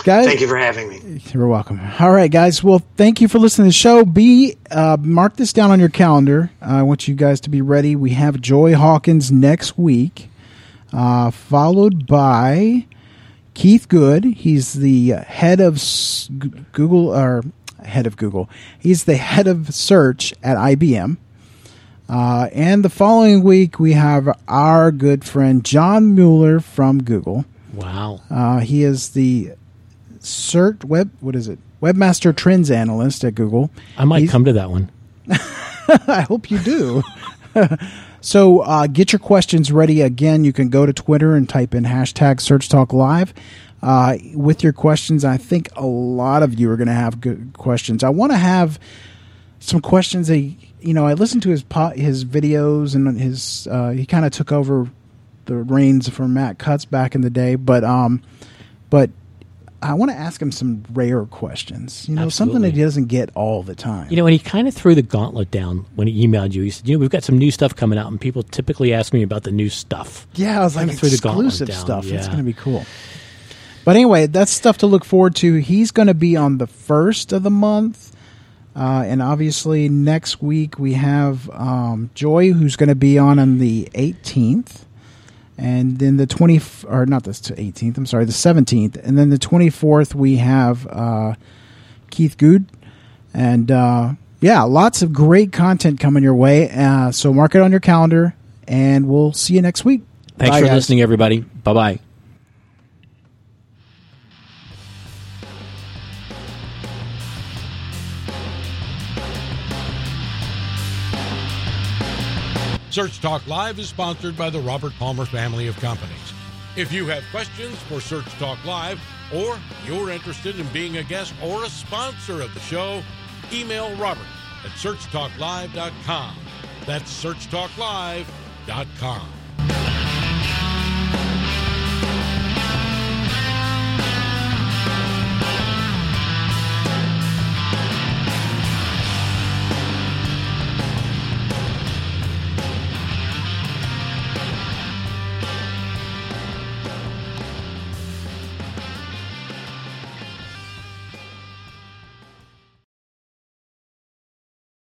Guys, thank you for having me. You're welcome. All right, guys. Well, thank you for listening to the show. Be uh, mark this down on your calendar. Uh, I want you guys to be ready. We have Joy Hawkins next week, uh, followed by Keith Goode. He's the head of Google or head of Google. He's the head of search at IBM. Uh, and the following week, we have our good friend John Mueller from Google. Wow. Uh, he is the search web. What is it? Webmaster Trends Analyst at Google. I might He's, come to that one. I hope you do. so uh, get your questions ready. Again, you can go to Twitter and type in hashtag Search Talk Live uh, with your questions. I think a lot of you are going to have good questions. I want to have some questions that you know. I listened to his po- his videos and his uh, he kind of took over the reins from Matt Cutts back in the day, but um, but I want to ask him some rare questions. You know, Absolutely. something that he doesn't get all the time. You know, and he kind of threw the gauntlet down when he emailed you. He said, "You know, we've got some new stuff coming out, and people typically ask me about the new stuff." Yeah, I was like, exclusive stuff. Yeah. It's going to be cool. But anyway, that's stuff to look forward to. He's going to be on the first of the month. Uh, and obviously, next week we have um, Joy, who's going to be on on the 18th. And then the 20, or not the 18th, I'm sorry, the 17th. And then the 24th, we have uh, Keith Goode. And uh, yeah, lots of great content coming your way. Uh, so mark it on your calendar, and we'll see you next week. Thanks Bye, for guys. listening, everybody. Bye bye. Search Talk Live is sponsored by the Robert Palmer family of companies. If you have questions for Search Talk Live, or you're interested in being a guest or a sponsor of the show, email Robert at searchtalklive.com. That's searchtalklive.com.